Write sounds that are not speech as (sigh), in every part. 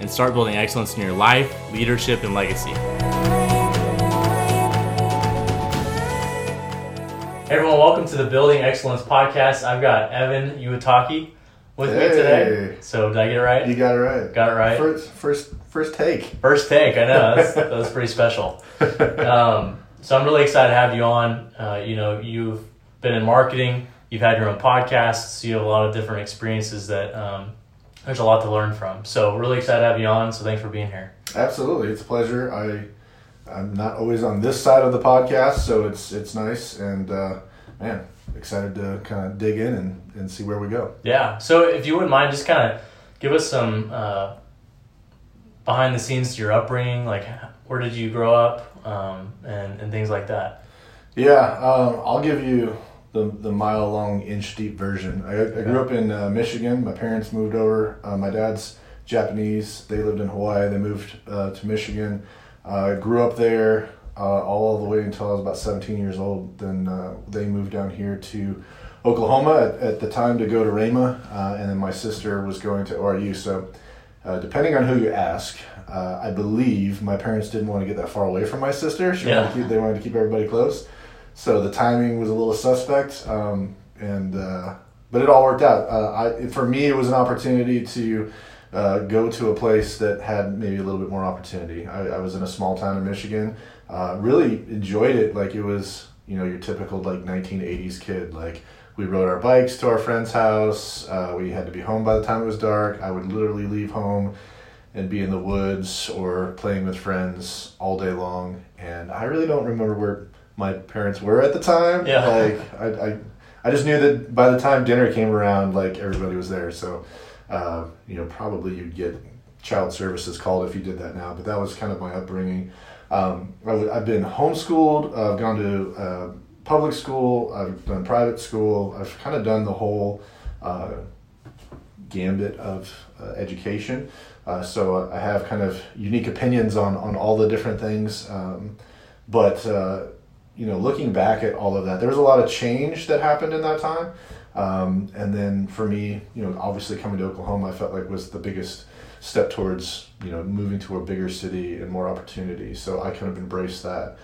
and start building excellence in your life, leadership, and legacy. Hey everyone, welcome to the Building Excellence Podcast. I've got Evan Uwatake with me today. So did I get it right? You got it right. Got it right. First, first, first take. First take. I know that's, (laughs) that was pretty special. Um, so I'm really excited to have you on. Uh, you know, you've been in marketing. You've had your own podcasts. You have a lot of different experiences that um, there's a lot to learn from. So really excited to have you on. So thanks for being here. Absolutely, it's a pleasure. I I'm not always on this side of the podcast, so it's it's nice and uh, man, excited to kind of dig in and, and see where we go. Yeah. So if you wouldn't mind, just kind of give us some uh, behind the scenes to your upbringing. Like, where did you grow up, um, and and things like that. Yeah, um, I'll give you the, the mile long, inch deep version. I, I grew up in uh, Michigan. My parents moved over. Uh, my dad's Japanese. They lived in Hawaii. They moved uh, to Michigan. I grew up there uh, all the way until I was about 17 years old. Then uh, they moved down here to Oklahoma at, at the time to go to Rhema. Uh, and then my sister was going to ORU. So, depending on who you ask, I believe my parents didn't want to get that far away from my sister. She Yeah. wanted to keep, they wanted to keep everybody close. So the timing was a little suspect, um, and uh, but it all worked out. Uh, I, for me, it was an opportunity to uh, go to a place that had maybe a little bit more opportunity. I, I was in a small town in Michigan. Uh, really enjoyed it. Like it was, you know, your typical like 1980s kid. Like we rode our bikes to our friend's house. Uh, we had to be home by the time it was dark. I would literally leave home and be in the woods or playing with friends all day long. And I really don't remember where my parents were at the time. Yeah. Like I, I, I just knew that by the time dinner came around, like everybody was there. So, uh, you know, probably you'd get child services called if you did that now. But that was kind of my upbringing. Um, I w- I've been homeschooled. I've gone to uh, public school. I've done private school. I've kind of done the whole uh, gambit of uh, education. Uh, so I have kind of unique opinions on, on all the different things. Um, but, uh, you know, looking back at all of that, there was a lot of change that happened in that time. Um, and then for me, you know, obviously coming to Oklahoma, I felt like was the biggest step towards, you know, moving to a bigger city and more opportunity. So I kind of embraced that.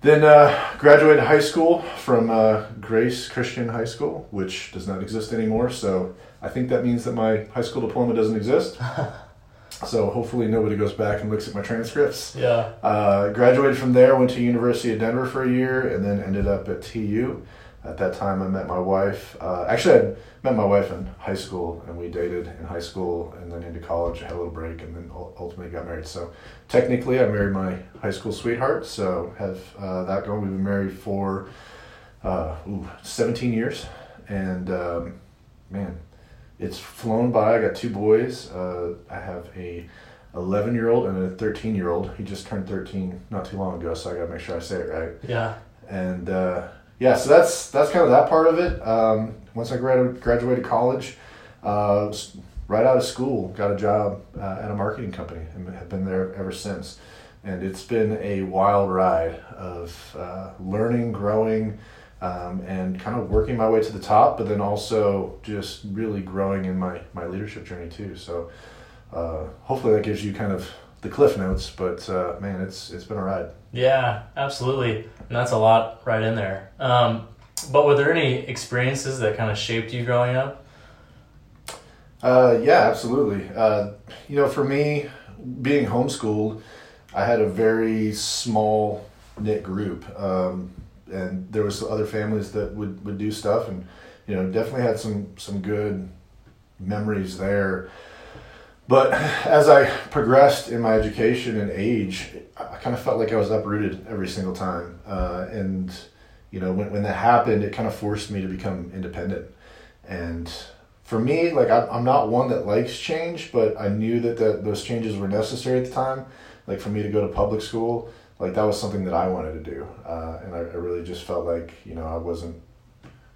Then uh, graduated high school from uh, Grace Christian High School, which does not exist anymore. So I think that means that my high school diploma doesn't exist. (laughs) so hopefully nobody goes back and looks at my transcripts. Yeah. Uh, graduated from there, went to University of Denver for a year, and then ended up at TU. At that time, I met my wife. Uh, actually, I met my wife in high school, and we dated in high school, and then into college. I had a little break, and then ultimately got married. So technically, I married my high school sweetheart. So have uh, that going. We've been married for uh, ooh, 17 years, and um, man, it's flown by. I got two boys. Uh, I have a 11 year old and a 13 year old. He just turned 13 not too long ago, so I got to make sure I say it right. Yeah. And uh, yeah, so that's that's kind of that part of it. Um, once I gradu- graduated college, uh, right out of school, got a job uh, at a marketing company and have been there ever since. And it's been a wild ride of uh, learning, growing, um, and kind of working my way to the top, but then also just really growing in my, my leadership journey too. So uh, hopefully that gives you kind of the cliff notes, but uh, man, it's it's been a ride. Yeah, absolutely. And that's a lot right in there. Um, but were there any experiences that kind of shaped you growing up? Uh, yeah, absolutely. Uh, you know, for me, being homeschooled, I had a very small knit group, um, and there was other families that would, would do stuff, and you know, definitely had some some good memories there. But as I progressed in my education and age, I kind of felt like I was uprooted every single time, uh, and you know, when when that happened, it kind of forced me to become independent, and for me, like I'm, I'm not one that likes change, but I knew that the, those changes were necessary at the time like for me to go to public school, like that was something that I wanted to do, uh, and I, I, really just felt like you know I wasn't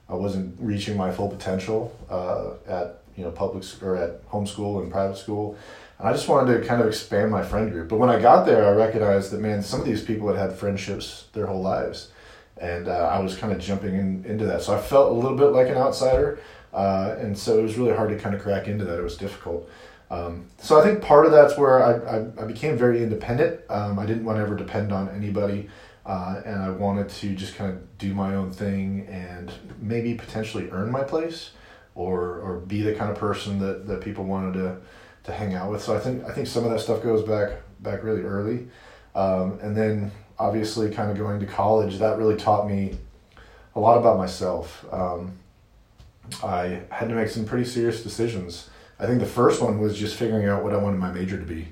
I wasn't reaching my full potential uh, at you know public or at homeschool and private school. And I just wanted to kind of expand my friend group. But when I got there, I recognized that man, some of these people had had friendships their whole lives, and uh, I was kind of jumping in, into that. So I felt a little bit like an outsider, uh, and so it was really hard to kind of crack into that. It was difficult. Um, so I think part of that's where I, I, I became very independent. Um, I didn't want to ever depend on anybody. Uh, and I wanted to just kind of do my own thing and maybe potentially earn my place or, or be the kind of person that, that people wanted to, to hang out with. So I think I think some of that stuff goes back back really early, um, and then obviously kind of going to college that really taught me a lot about myself. Um, I had to make some pretty serious decisions I think the first one was just figuring out what I wanted my major to be,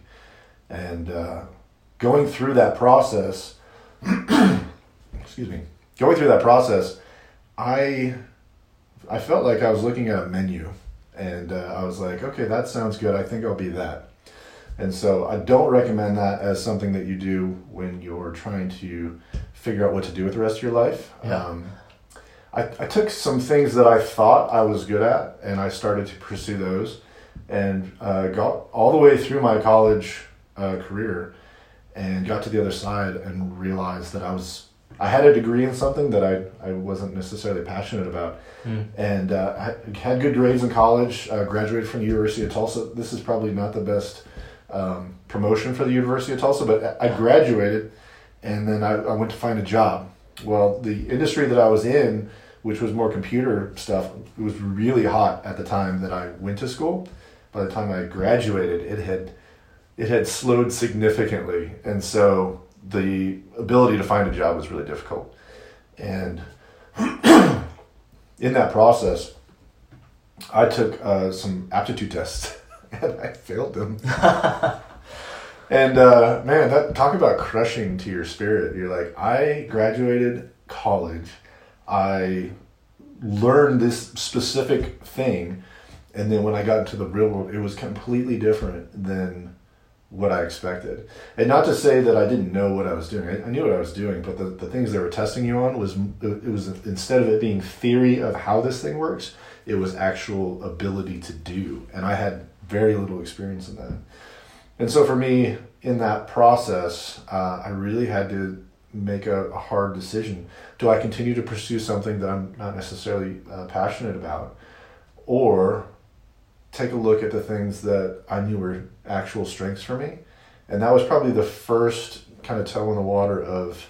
and uh, going through that process. (clears throat) excuse me. Going through that process, I I felt like I was looking at a menu, and uh, I was like, okay, that sounds good. I think I'll be that. And so I don't recommend that as something that you do when you're trying to figure out what to do with the rest of your life. Yeah. Um, I, I took some things that I thought I was good at and I started to pursue those and uh, got all the way through my college uh, career and got to the other side and realized that I was I had a degree in something that I, I wasn't necessarily passionate about. Mm. and uh, had good grades in college uh, graduated from the University of Tulsa. This is probably not the best um, promotion for the University of Tulsa but I graduated and then I, I went to find a job. Well the industry that I was in which was more computer stuff it was really hot at the time that I went to school by the time I graduated, it had it had slowed significantly, and so the ability to find a job was really difficult. And (clears throat) in that process, I took uh, some aptitude tests, (laughs) and I failed them. (laughs) and uh, man, that talk about crushing to your spirit. You're like, I graduated college, I learned this specific thing and then when I got into the real world, it was completely different than what I expected. And not to say that I didn't know what I was doing. I, I, knew what I was doing, but the, the things they were testing you on was it was instead of it being theory of how this thing works, it was actual ability to do. And I had very little experience in that. And so for me, in that process, uh, I really had to make a, a, hard decision. Do I continue to pursue something that I'm not necessarily uh, passionate about? Or take a look at the things that I knew were actual strengths for me. And that was probably the first kind of toe in the water of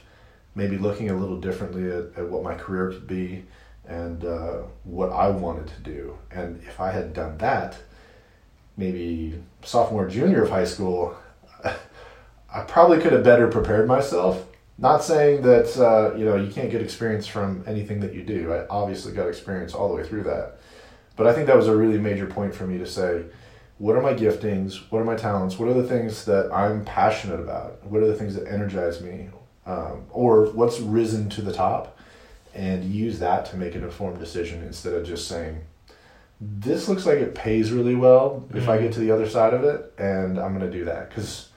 maybe looking a little differently at, at what my career could be and uh, what I wanted to do. And if I had done that, maybe sophomore, junior of high school, (laughs) I probably could have better prepared myself. Not saying that uh, you know you can't get experience from anything that you do. I obviously got experience all the way through that, but I think that was a really major point for me to say, what are my giftings? What are my talents? What are the things that I'm passionate about? What are the things that energize me? Um, or what's risen to the top? And use that to make an informed decision instead of just saying, this looks like it pays really well mm-hmm. if I get to the other side of it, and I'm going to do that. Because,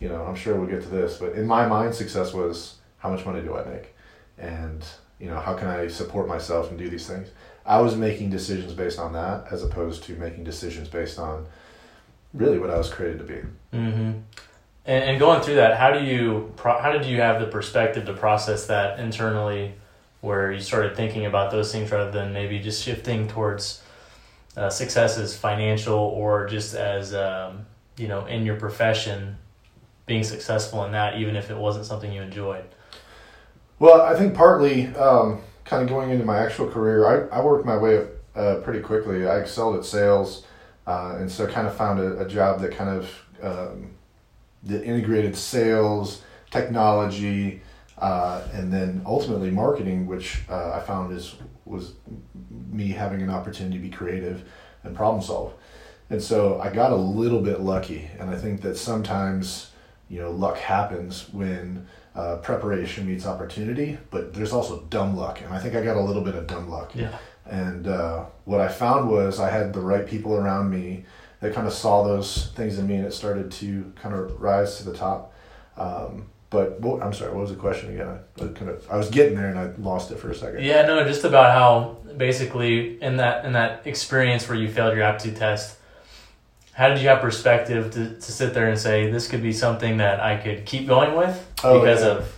you know, I'm sure we'll get to this, but in my mind, success was how much money do I make? And, you know, how can I support myself and do these things? I was making decisions based on that as opposed to making decisions based on really what I was created to be. Mm-hmm. And, and going through that, how do you pro- how did you have the perspective to process that internally, where you started thinking about those things rather than maybe just shifting towards uh, success as financial or just as um, you know in your profession, being successful in that, even if it wasn't something you enjoyed. Well, I think partly. Um, kind of going into my actual career, I, I worked my way up uh, pretty quickly. I excelled at sales, uh, and so kind of found a, a job that kind of um, that integrated sales, technology, uh, and then ultimately marketing, which uh, I found is was me having an opportunity to be creative and problem solve. And so I got a little bit lucky, and I think that sometimes you know luck happens when uh, preparation meets opportunity, but there's also dumb luck, and I think I got a little bit of dumb luck. Yeah. And uh, what I found was I had the right people around me that kind of saw those things in me, and it started to kind of rise to the top. Um, but what, I'm sorry, what was the question again? I, I kind of I was getting there and I lost it for a second. Yeah, no, just about how basically in that in that experience where you failed your aptitude test, how did you have perspective to, to sit there and say this could be something that I could keep going with Oh, because yeah. of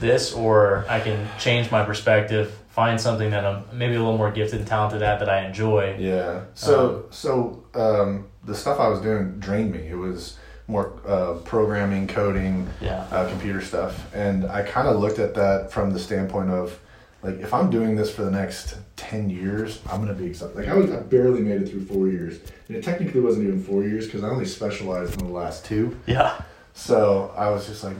this, or I can change my perspective, find something that I'm maybe a little more gifted and talented at that I enjoy. Yeah. So so um, the stuff I was doing drained me. It was more uh, programming, coding, Yeah. uh, computer stuff, and I kind of looked at that from the standpoint of like if I'm doing this for the next ten years, I'm gonna be excited. Like I, was, I barely made it through four years, and it technically wasn't even four years because I only specialized in the last two. Yeah. So I was just like,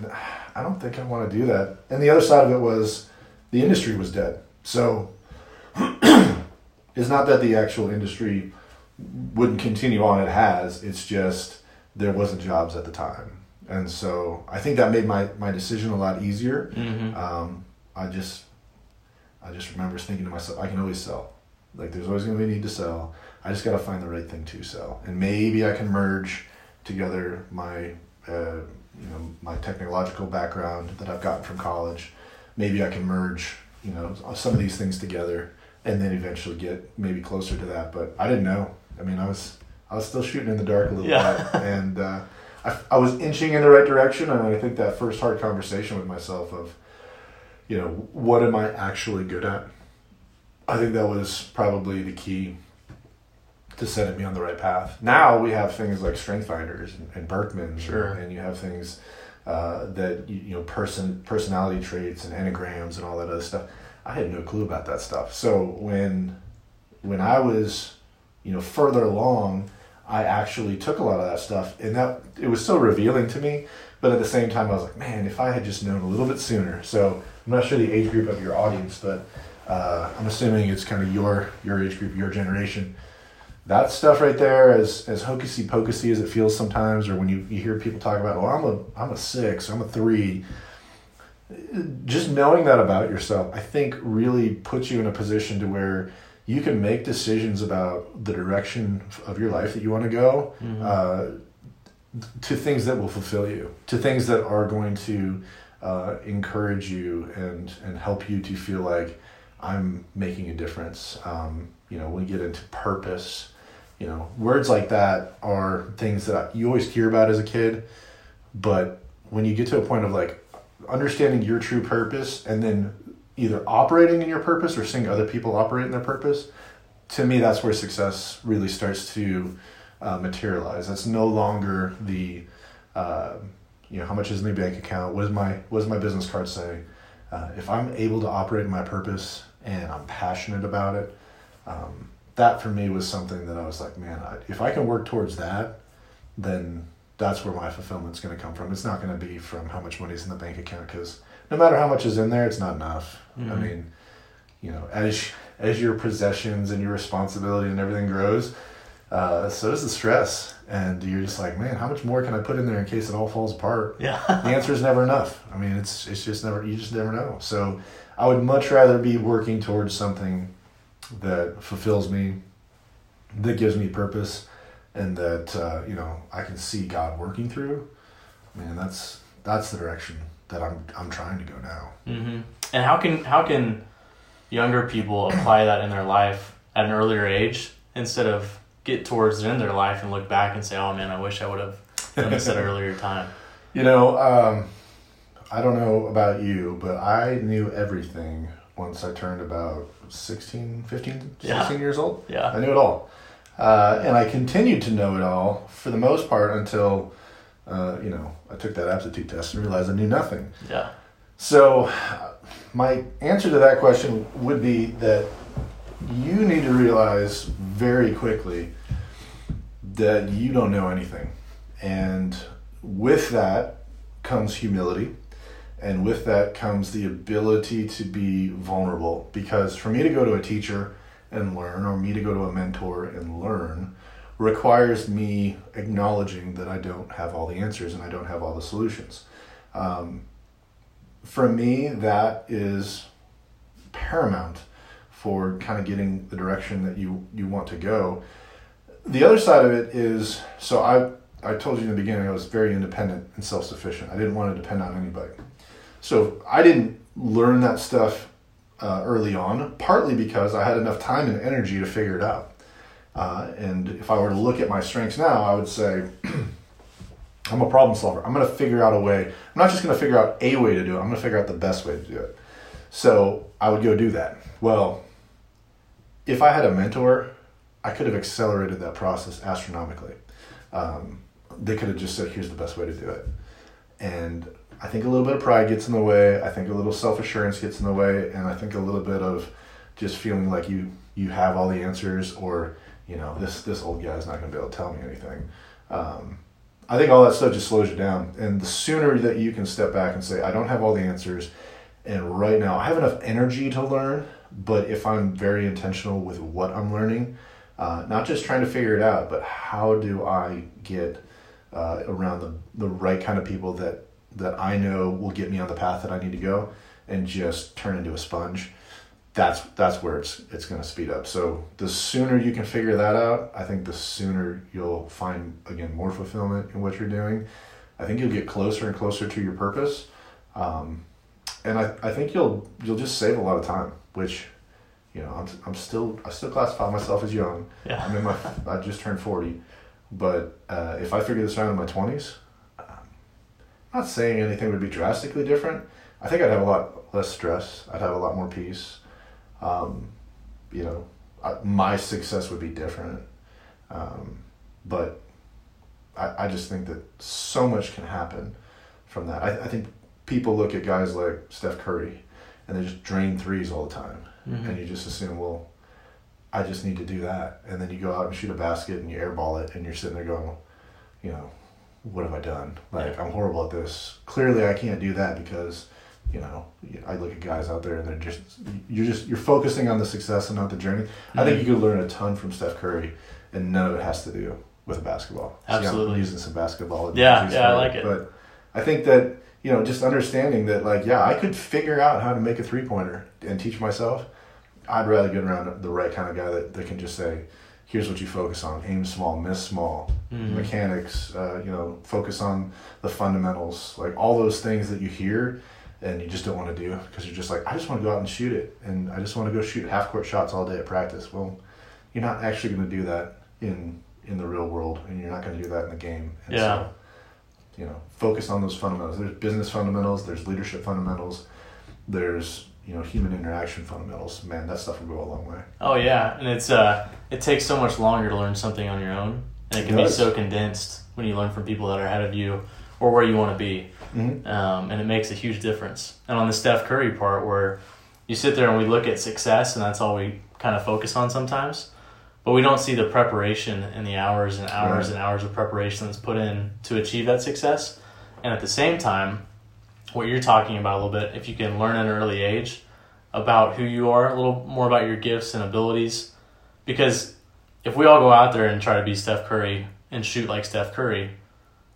I don't think I want to do that. And the other side of it was the industry was dead. So (clears throat) it's not that the actual industry wouldn't continue on, it has. It's just there wasn't jobs at the time. And so I think that made my, my decision a lot easier. Mm-hmm. Um, I just I just remember thinking to myself, I can always sell. Like there's always gonna be a need to sell. I just gotta find the right thing to sell. And maybe I can merge together my uh, you know my technological background that I've gotten from college. Maybe I can merge you know some of these things together and then eventually get maybe closer to that. But I didn't know. I mean, I was I was still shooting in the dark a little Yeah. bit, (laughs) and uh, I, I was inching in the right direction. And I think that first hard conversation with myself of you know what am I actually good at. I think that was probably the key to setting me on the right path. Now we have things like strength finders and, and Birkman's, Sure. and you have things uh, that you, you know person personality traits and enneagrams and all that other stuff. I had no clue about that stuff. So when when I was you know further along, I actually took a lot of that stuff, and that it was so revealing to me. But at the same time, I was like, man, if I had just known a little bit sooner. So I'm not sure the age group of your audience, but uh, I'm assuming it's kind of your your age group, your generation. That stuff right there, as as hocusy pocusy as it feels sometimes, or when you, you hear people talk about, well, I'm a I'm a six, I'm a three. Just knowing that about yourself, I think, really puts you in a position to where you can make decisions about the direction of your life that you want to go Mm-hmm. uh, to things that will fulfill you, to things that are going to uh, encourage you and and help you to feel like I'm making a difference. Um, you know, when we get into purpose, you know, words like that are things that you always hear about as a kid, but when you get to a point of like understanding your true purpose and then either operating in your purpose or seeing other people operate in their purpose, to me, that's where success really starts to uh, materialize. That's no longer the, uh, you know, how much is in my bank account? What is my what does my business card say? Uh, if I'm able to operate my purpose and I'm passionate about it, um, that for me was something that I was like, man, I, if I can work towards that, then that's where my fulfillment's going to come from. It's not going to be from how much money's in the bank account because no matter how much is in there, it's not enough. I Mhm. mean, you know, as as your possessions and your responsibility and everything grows, uh, so does the stress. And you're just like, man, how much more can I put in there in case it all falls apart? Yeah. the answer is never enough. I mean, it's it's just never you just never know. So I would much rather be working towards something that fulfills me, that gives me purpose, and that uh, you know I can see God working through. Man, that's that's the direction that I'm I'm trying to go now. hmm And how can how can younger people apply that in their life at an earlier age instead of get towards the end of their life and look back and say, "Oh man, I wish I would have done this at an (laughs) earlier time." You know, um, I don't know about you, but I knew everything once I turned about 16, 15, 16 Yeah. years old. Yeah. I knew it all. Uh, and I continued to know it all for the most part until, uh, you know, I took that aptitude test and realized I knew nothing. Yeah. So, my answer to that question would be that you need to realize very quickly that you don't know anything. And with that comes humility. And with that comes the ability to be vulnerable. Because for me to go to a teacher and learn, or me to go to a mentor and learn, requires me acknowledging that I don't have all the answers and I don't have all the solutions. Um, for me, that is paramount for kind of getting the direction that you, you want to go. The other side of it is so I I told you in the beginning I was very independent and self sufficient. I didn't want to depend on anybody. So I didn't learn that stuff uh, early on, partly because I had enough time and energy to figure it out. Uh, and if I were to look at my strengths now, I would say (clears throat) I'm a problem solver. I'm going to figure out a way. I'm not just going to figure out a way to do it. I'm going to figure out the best way to do it. So I would go do that. Well, if I had a mentor, I could have accelerated that process astronomically. Um, they could have just said, "Here's the best way to do it," and I think a little bit of pride gets in the way. I think a little self assurance gets in the way, and I think a little bit of just feeling like you you have all the answers, or you know this this old guy's not going to be able to tell me anything. Um, I think all that stuff just slows you down, and the sooner that you can step back and say, "I don't have all the answers," and right now I have enough energy to learn, but if I'm very intentional with what I'm learning, uh, not just trying to figure it out, but how do I get uh, around the the right kind of people that that I know will get me on the path that I need to go and just turn into a sponge, that's that's where it's it's going to speed up. So the sooner you can figure that out, I think the sooner you'll find again more fulfillment in what you're doing. I think you'll get closer and closer to your purpose, um, and I, I think you'll you'll just save a lot of time. Which, you know, I'm I'm still I still classify myself as young. Yeah. I'm in my I just turned forty, but uh, if I figure this out in my twenties, not saying anything would be drastically different. I think I'd have a lot less stress. I'd have a lot more peace. Um, you know, I, my success would be different. Um, but I, I just think that so much can happen from that. I, I think people look at guys like Steph Curry and they just drain threes all the time. Mm-hmm. And you just assume, well, I just need to do that. And then you go out and shoot a basket and you airball it and you're sitting there going, you know, what have I done? Like I'm horrible at this. Clearly, I can't do that because, you know, I look at guys out there and they're just you're just you're focusing on the success and not the journey. I think you could learn a ton from Steph Curry, and none of it has to do with basketball. See, I'm Absolutely. using some basketball. Yeah, yeah, I like it. But I think that you know, just understanding that, like, yeah, I could figure out how to make a three pointer and teach myself. I'd rather get around the right kind of guy that, that can just say, here's what you focus on aim small miss small Mhm. mechanics uh, you know focus on the fundamentals like all those things that you hear and you just don't want to do because you're just like i just want to go out and shoot it and i just want to go shoot half court shots all day at practice well you're not actually going to do that in in the real world and you're not going to do that in the game and Yeah. so you know focus on those fundamentals. There's business fundamentals there's leadership fundamentals there's you know human interaction fundamentals. Man that stuff will go a long way. Oh yeah, and it's uh, it takes so much longer to learn something on your own, and it can It be so condensed when you learn from people that are ahead of you or where you want to be, mm-hmm. um, and it makes a huge difference. And on the Steph Curry part, where you sit there and we look at success, and that's all we kind of focus on sometimes, but we don't see the preparation and the hours and hours Right. and hours of preparation that's put in to achieve that success. And at the same time, what you're talking about a little bit, if you can learn at an early age about who you are, a little more about your gifts and abilities, because if we all go out there and try to be Steph Curry and shoot like Steph Curry,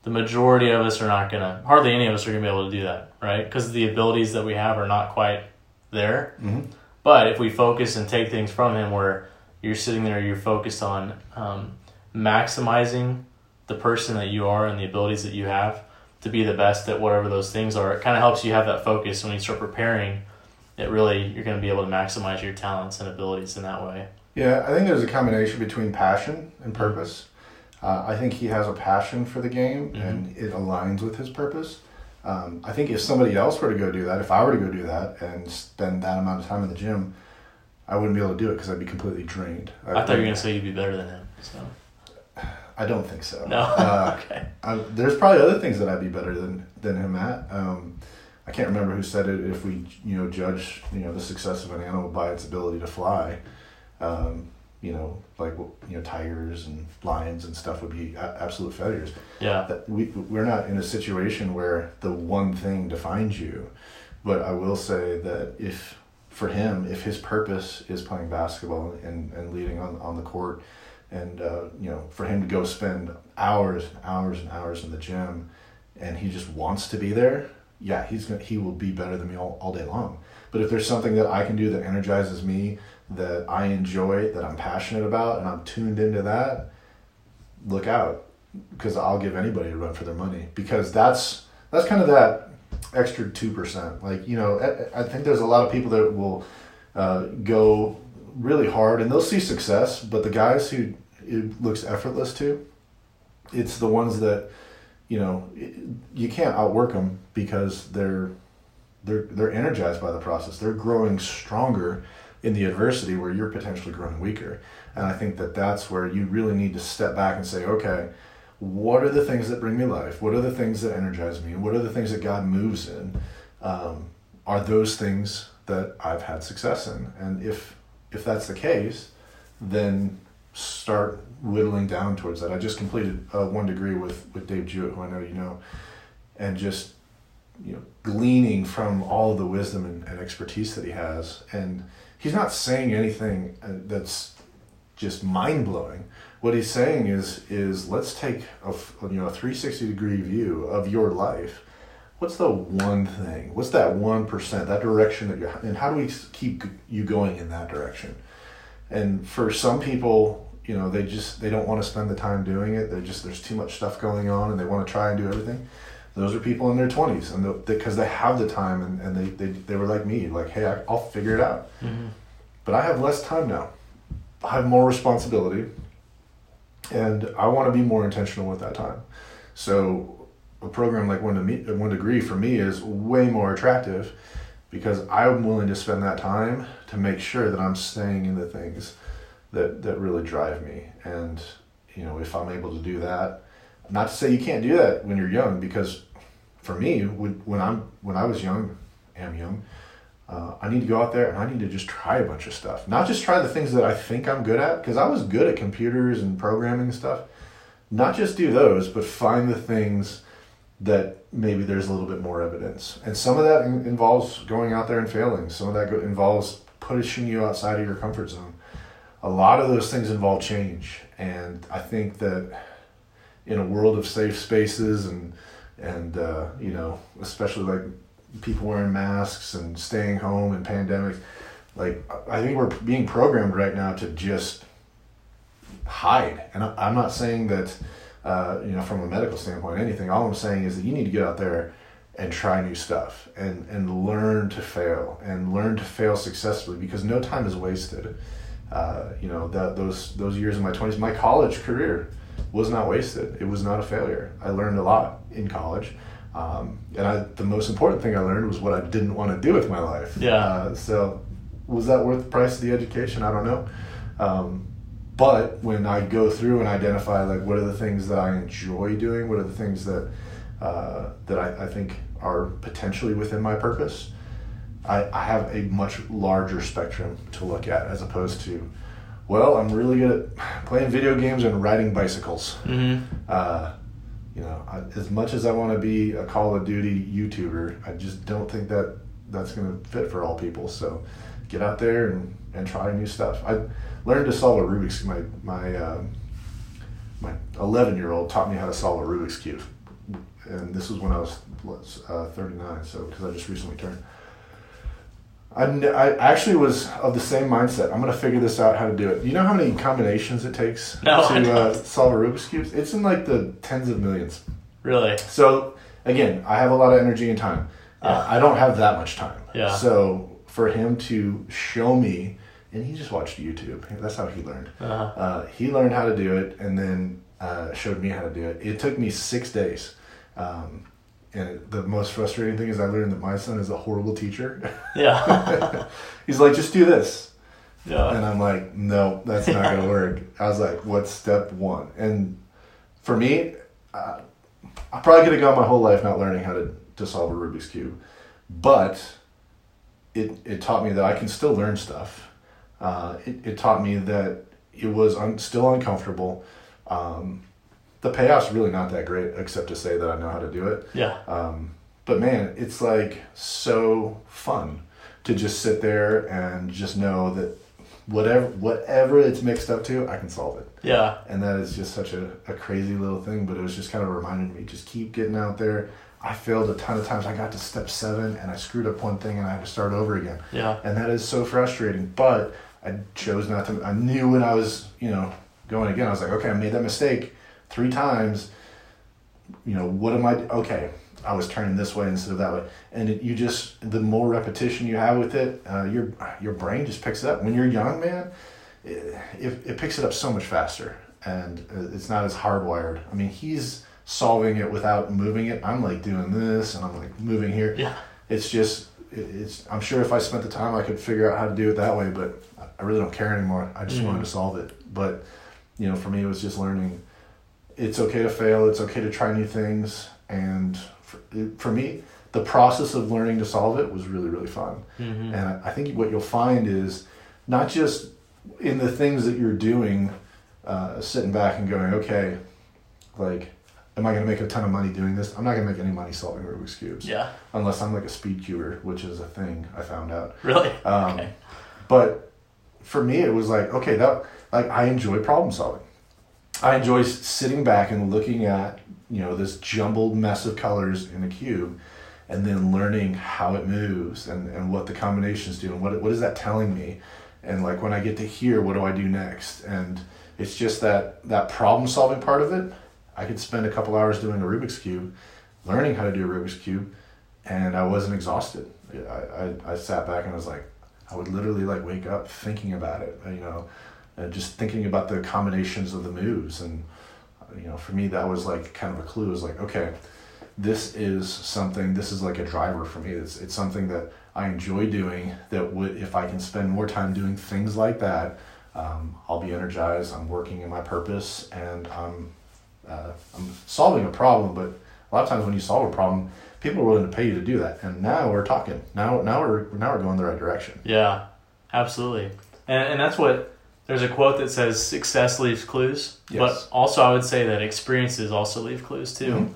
the majority of us are not gonna, hardly any of us are gonna be able to do that, right? Because the abilities that we have are not quite there. Mm-hmm. But if we focus and take things from him, where you're sitting there, you're focused on um, maximizing the person that you are and the abilities that you have to be the best at whatever those things are. It kind of helps you have that focus when you start preparing. It really you're going to be able to maximize your talents and abilities in that way. Yeah, I think there's a combination between passion and purpose. Uh, I think he has a passion for the game Mhm. and it aligns with his purpose. Um, I think if somebody else were to go do that, if I were to go do that and spend that amount of time in the gym, I wouldn't be able to do it because I'd be completely drained. I thought you were going to say you'd be better than him. So I don't think so. no, Uh, (laughs) okay. I, there's probably other things that I'd be better than than him at. Um, I can't remember who said it. If we you know judge you know the success of an animal by its ability to fly, um, you know like you know tigers and lions and stuff would be a- absolute failures. Yeah, That we we're not in a situation where the one thing defines you, but I will say that if for him if his purpose is playing basketball and, and leading on on the court. And uh, you know for him to go spend hours and hours and hours in the gym and he just wants to be there yeah he's gonna he will be better than me all, all day long. But if there's something that i can do that energizes me that i enjoy that i'm passionate about and i'm tuned into that look out. Because I'll give anybody a run for their money because that's that's kind of that extra two percent. Like you know, I, I, think there's a lot of people that will uh, go really hard and they'll see success, but the guys who it looks effortless to, it's the ones that you know you can't outwork them because they're they're they're energized by the process. They're growing stronger in the adversity where you're potentially growing weaker. And I think that that's where you really need to step back and say, okay, what are the things that bring me life? What are the things that energize me? What are the things that God moves in? Um, are those things that I've had success in? And if if that's the case, then start whittling down towards that. I just completed uh, one degree with with Dave Jewett, who I know you know, and just you know gleaning from all the wisdom and, and expertise that he has, and he's not saying anything uh, that's just mind blowing what he's saying is is let's take a you know a 360 degree view of your life. What's the one thing? What's that 1% that direction that you're and how do we keep you going in that direction? And for some people you know they just they don't want to spend the time doing it. They just there's too much stuff going on and they want to try and do everything. Those are people in their 20s and because they, have the time and, and they, they, they were like me like hey I, will figure it out. Mm-hmm. but i have less time now. I have more responsibility and I want to be more intentional with that time. So a program like one one degree for me is way more attractive because I'm willing to spend that time to make sure that I'm staying in the things that that really drive me. And you know, if I'm able to do that, not to say you can't do that when you're young, because for me, when I'm when I was young, am young, uh, I need to go out there and I need to just try a bunch of stuff. Not just try the things that I think I'm good at, because I was good at computers and programming and stuff. Not just do those, but find the things that maybe there's a little bit more evidence. And some of that in- involves going out there and failing. Some of that go- involves pushing you outside of your comfort zone. A lot of those things involve change. And I think that in a world of safe spaces and and uh, you know, especially like people wearing masks and staying home and pandemics. Like I think we're being programmed right now to just hide. And I'm not saying that, uh, you know, from a medical standpoint, anything. All I'm saying is that you need to get out there and try new stuff and and learn to fail and learn to fail successfully because no time is wasted. Uh, you know that those those years in my 20s, my college career was not wasted. It was not a failure. I learned a lot in college. Um, and I, the most important thing I learned was what I didn't want to do with my life. Yeah. Uh, so, was that worth the price of the education? I don't know. Um, but when I go through and identify like what are the things that I enjoy doing, what are the things that uh, that I, I, think are potentially within my purpose, I, I have a much larger spectrum to look at as opposed to, well, I'm really good at playing video games and riding bicycles. Mm-hmm. Uh, you know, I, as much as I want to be a Call of Duty YouTuber, I just don't think that that's going to fit for all people. So get out there and, and try new stuff. I learned to solve a Rubik's my my um, my 11 year old taught me how to solve a Rubik's cube, and this was when I was, uh, 39. So because I just recently turned. I, I actually was of the same mindset. I'm going to figure this out how to do it. You know how many combinations it takes no, to uh, solve a Rubik's Cube? It's in like the tens of millions. Really? So, again, I have a lot of energy and time. Uh, yeah. Uh, I don't have that much time. Yeah. So, for him to show me, and he just watched YouTube, that's how he learned. Uh-huh. Uh, he learned how to do it and then uh, showed me how to do it. It took me six days. Um, and the most frustrating thing is I learned that my son is a horrible teacher. Yeah. (laughs) He's like, just do this. Yeah. And I'm like, no, that's not going to work. (laughs) I was like, what's step one? And for me, uh, I probably could have gone my whole life not learning how to, to solve a Rubik's Cube. But it, it taught me that I can still learn stuff. Uh, it, it taught me that it was un- still uncomfortable. Um, the payoff's really not that great, except to say that I know how to do it. Yeah. Um, but man, it's like so fun to just sit there and just know that whatever whatever it's mixed up to, I can solve it. Yeah. And that is just such a, a crazy little thing, but it was just kind of reminding me, just keep getting out there. I failed a ton of times. I got to step seven and I screwed up one thing and I had to start over again. Yeah. And that is so frustrating. But I chose not to I knew when I was, you know, going again, I was like, okay, I made that mistake three times. You know, what am I? Okay, I was turning this way instead of that way, and it, you just the more repetition you have with it, uh, your your brain just picks it up. When you're young, man, it, it, it picks it up so much faster, and uh, it's not as hardwired. I mean, he's solving it without moving it. I'm like doing this, and I'm like moving here. Yeah. It's just it, it's. I'm sure if I spent the time, I could figure out how to do it that way, but I really don't care anymore. I just Mhm. wanted to solve it. But you know, for me, it was just learning. It's okay to fail. It's okay to try new things, and for, it, for me, the process of learning to solve it was really really fun. Mm-hmm. And I I think what you'll find is not just in the things that you're doing, uh, sitting back and going, okay, like, am I going to make a ton of money doing this? I'm not going to make any money solving Rubik's cubes Yeah. unless I'm like a speed cuber, which is a thing I found out. Really. Um, okay. But for me, it was like, okay, that like I enjoy problem solving. I enjoy sitting back and looking at you know this jumbled mess of colors in a cube, and then learning how it moves and, and what the combinations do and what what is that telling me, and like when I get to here, what do I do next? And it's just that that problem solving part of it. I could spend a couple hours doing a Rubik's cube, learning how to do a Rubik's cube, and I wasn't exhausted. I, I, I sat back and I was like, I would literally like wake up thinking about it, you know, and just thinking about the combinations of the moves. And, uh, you know, for me, that was like kind of a clue. Was like, okay, this is something, this is like a driver for me. It's, it's something that I enjoy doing that would, if I can spend more time doing things like that, um, I'll be energized. I'm working in my purpose and I'm, uh, I'm solving a problem. But a lot of times when you solve a problem, people are willing to pay you to do that. And now we're talking. Now, now we're now we're going the right direction. Yeah, absolutely. And, and that's what there's a quote that says success leaves clues, Yes. but also I would say that experiences also leave clues too. Mhm.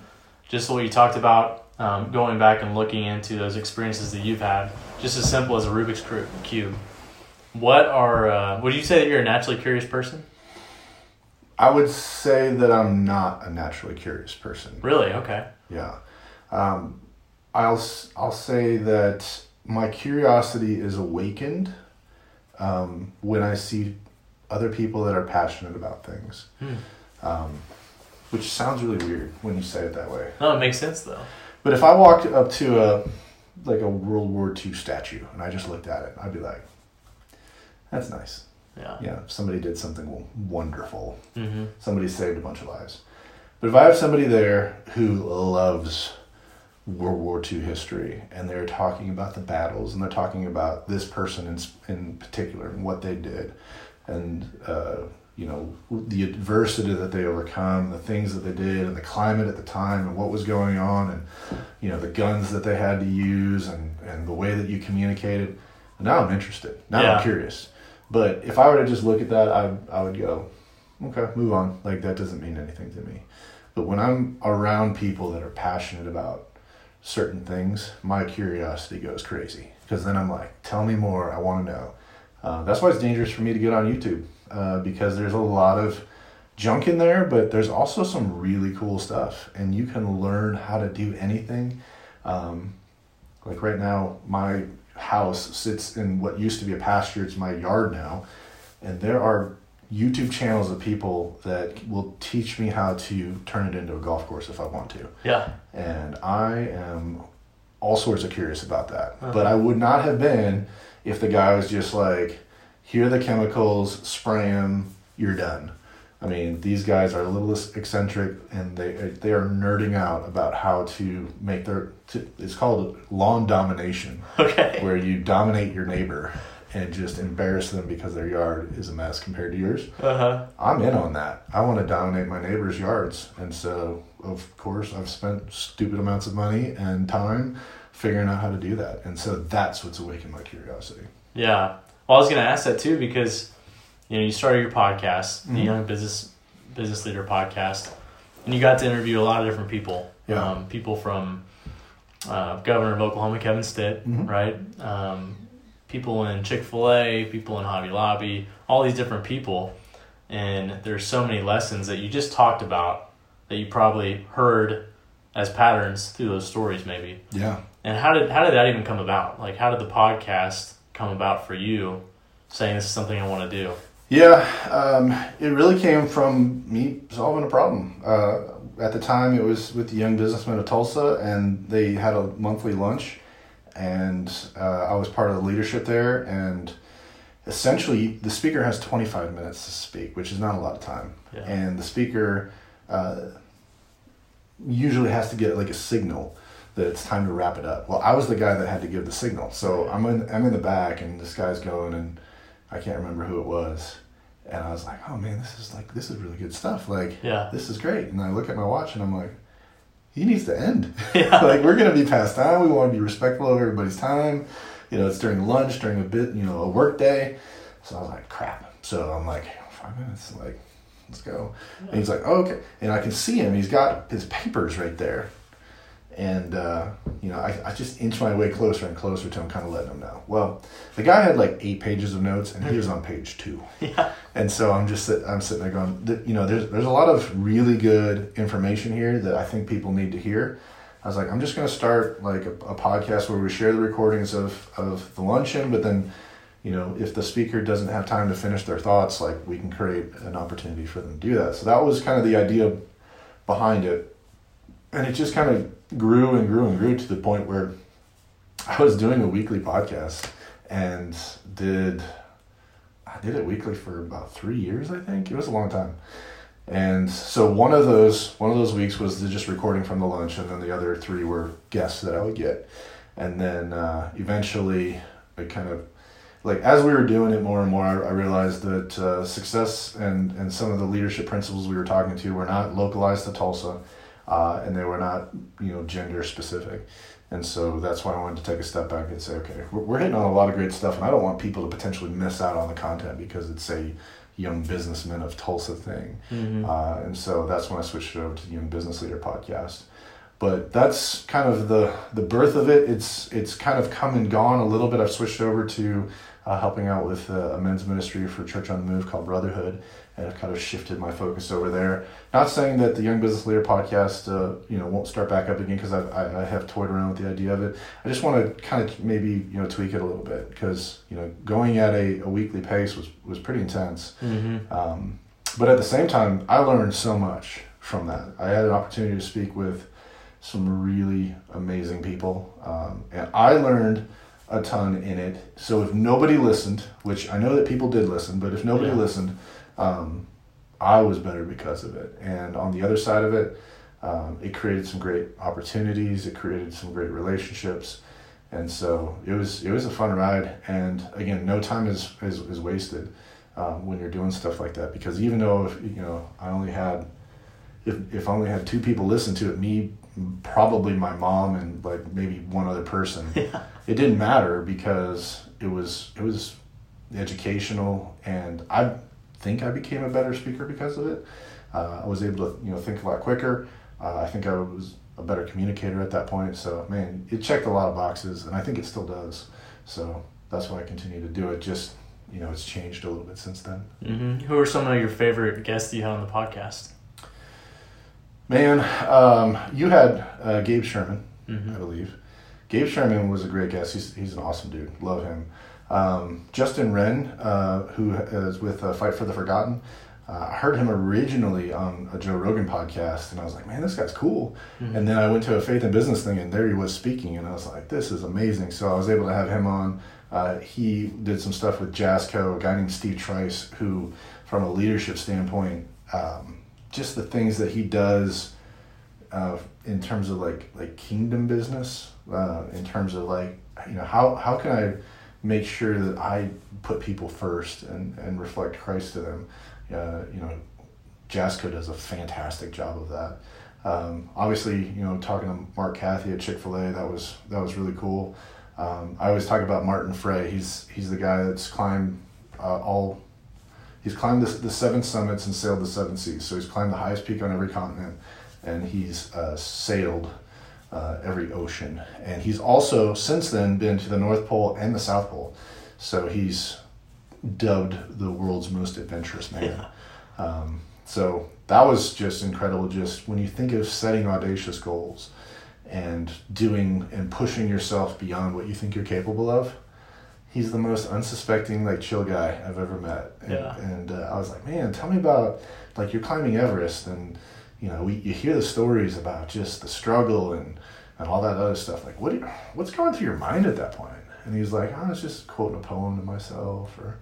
Just what you talked about, um, going back and looking into those experiences that you've had, just as simple as a Rubik's cube. What are uh, would you say that you're a naturally curious person? I would say that I'm not a naturally curious person. Really? Okay. Yeah. Um, I'll I'll say that my curiosity is awakened um, when I see other people that are passionate about things. Hmm. Um, which sounds really weird when you say it that way. No, it makes sense though. But if I walked up to a like a World War II statue and I just looked at it, I'd be like, "That's nice. Yeah. Yeah, somebody did something wonderful. Mm-hmm. Somebody saved a bunch of lives." But if I have somebody there who loves World War II history and they're talking about the battles and they're talking about this person in in particular and what they did, and uh, you know the adversity that they overcome, the things that they did, and the climate at the time, and what was going on, and you know the guns that they had to use, and and the way that you communicated. Now I'm interested. Now Yeah. I'm curious. But if I were to just look at that, I I would go, okay, move on. Like that doesn't mean anything to me. But when I'm around people that are passionate about certain things, my curiosity goes crazy because then I'm like, tell me more. I want to know. Uh, that's why it's dangerous for me to get on YouTube uh, because there's a lot of junk in there, but there's also some really cool stuff, and you can learn how to do anything. Um, like right now, my house sits in what used to be a pasture. It's my yard now, and there are YouTube channels of people that will teach me how to turn it into a golf course if I want to Yeah. and I am all sorts of curious about that. Uh-huh. But I would not have been if the guy was just like, "Here are the chemicals, spray them, you're done." I mean, these guys are a little eccentric, and they they are nerding out about how to make their. To, it's called lawn domination, Okay. where you dominate your neighbor and just embarrass them because their yard is a mess compared to yours. Uh huh. I'm in on that. I want to dominate my neighbors' yards. And so, of course, I've spent stupid amounts of money and time figuring out how to do that. And so that's what's awakened my curiosity. Yeah. Well, I was going to ask that too because you know you started your podcast, the Mhm. Young Business Business Leader podcast, and you got to interview a lot of different people. Yeah. Um, people from uh, Governor of Oklahoma Kevin Stitt, Mhm. right? Um, people in Chick Fil A, people in Hobby Lobby, all these different people, and there's so many lessons that you just talked about that you probably heard as patterns through those stories, maybe. Yeah. And how did how did that even come about? Like, how did the podcast come about for you? Saying this is something I want to do. Yeah, um, it really came from me solving a problem. Uh, at the time, it was with the Young Businessmen of Tulsa, and they had a monthly lunch, and uh, I was part of the leadership there. And essentially, the speaker has 25 minutes to speak, which is not a lot of time. Yeah. And the speaker uh, usually has to get like a signal that it's time to wrap it up. Well, I was the guy that had to give the signal. So I'm in, I'm in the back, and this guy's going, and I can't remember who it was. And I was like, oh man, this is like, this is really good stuff. Like, Yeah. this is great. And I look at my watch and I'm like, he needs to end. (laughs) (laughs) Yeah. like, we're going to be past time. We want to be respectful of everybody's time. You know, it's during lunch, during a bit, you know, a work day. So I was like, crap. So I'm like, five minutes, like, let's go. And he's like, oh, okay. And I can see him. He's got his papers right there. And, uh, you know, I, I just inch my way closer and closer to him, kind of letting him know. Well, the guy had like eight pages of notes, and he was on page two. (laughs) Yeah. And so I'm just I'm sitting there going, you know, there's there's a lot of really good information here that I think people need to hear. I was like, I'm just going to start like a, a podcast where we share the recordings of of the luncheon, but then, you know, if the speaker doesn't have time to finish their thoughts, like we can create an opportunity for them to do that. So that was kind of the idea behind it, and it just kind of grew and grew and grew to the point where I was doing a weekly podcast and did I did it weekly for about three years, I think. It was a long time. And so one of those one of those weeks was just recording from the lunch, and then the other three were guests that I would get. And then uh, eventually, I kind of like as we were doing it more and more, I, I realized that uh, success and and some of the leadership principles we were talking to were not localized to Tulsa, uh, and they were not you know gender specific. And so that's why I wanted to take a step back and say, okay, we're, we're hitting on a lot of great stuff, and I don't want people to potentially miss out on the content because it's a young businessman of Tulsa thing. Mhm. Uh, and so that's when I switched it over to the Young Business Leader podcast. But that's kind of the the birth of it. It's it's kind of come and gone a little bit. I've switched over to uh, helping out with uh, a men's ministry for Church on the Move called Brotherhood, and I've kind of shifted my focus over there. Not saying that the Young Business Leader podcast, uh, you know, won't start back up again because I, I have toyed around with the idea of it. I just want to kind of maybe you know tweak it a little bit because you know going at a, a weekly pace was was pretty intense. Mhm. Um, but at the same time, I learned so much from that. I had an opportunity to speak with some really amazing people, um, and I learned a ton in it. So if nobody listened, which I know that people did listen, but if nobody Yeah. listened, um, I was better because of it. And on the other side of it, um, it created some great opportunities. It created some great relationships. And so it was it was a fun ride. And again, no time is is, is wasted um, when you're doing stuff like that because even though if, you know I only had if if I only had two people listen to it, me probably my mom and like maybe one other person, (laughs) Yeah. it didn't matter because it was it was educational and I think I became a better speaker because of it. Uh, I was able to you know think a lot quicker. Uh, I think I was a better communicator at that point. So man, it checked a lot of boxes, and I think it still does. So that's why I continue to do it. Just you know, it's changed a little bit since then. Mhm. Who are some of your favorite guests you had on the podcast? Man, um, you had uh, Gabe Sherman, Mhm. I believe. Gabe Sherman was a great guest. He's, he's an awesome dude. Love him. Um, Justin Wren, uh, who is with uh, Fight for the Forgotten, uh, I heard him originally on a Joe Rogan podcast, and I was like, man, this guy's cool. Mhm. And then I went to a faith and business thing, and there he was speaking, and I was like, this is amazing. So I was able to have him on. Uh, he did some stuff with Jazzco, a guy named Steve Trice, who, from a leadership standpoint, um, just the things that he does uh, in terms of like like kingdom business, uh, in terms of like you know how how can I make sure that I put people first and and reflect Christ to them. Uh, you know, Jasco does a fantastic job of that. Um, obviously, you know, talking to Mark Cathy at Chick Fil A, that was that was really cool. Um, I always talk about Martin Frey. He's he's the guy that's climbed uh, all. He's climbed the, the seven summits and sailed the seven seas. So he's climbed the highest peak on every continent, and he's uh, sailed uh, every ocean. And he's also since then been to the North Pole and the South Pole. So he's dubbed the world's most adventurous man. Um, so that was just incredible. Just when you think of setting audacious goals and doing and pushing yourself beyond what you think you're capable of, he's the most unsuspecting, like chill guy I've ever met. And, Yeah. and uh, I was like, man, tell me about like you're climbing Everest, and you know, we you hear the stories about just the struggle and and all that other stuff. Like, what you, what's going through your mind at that point? And he's like, oh, I was just quoting a poem to myself, or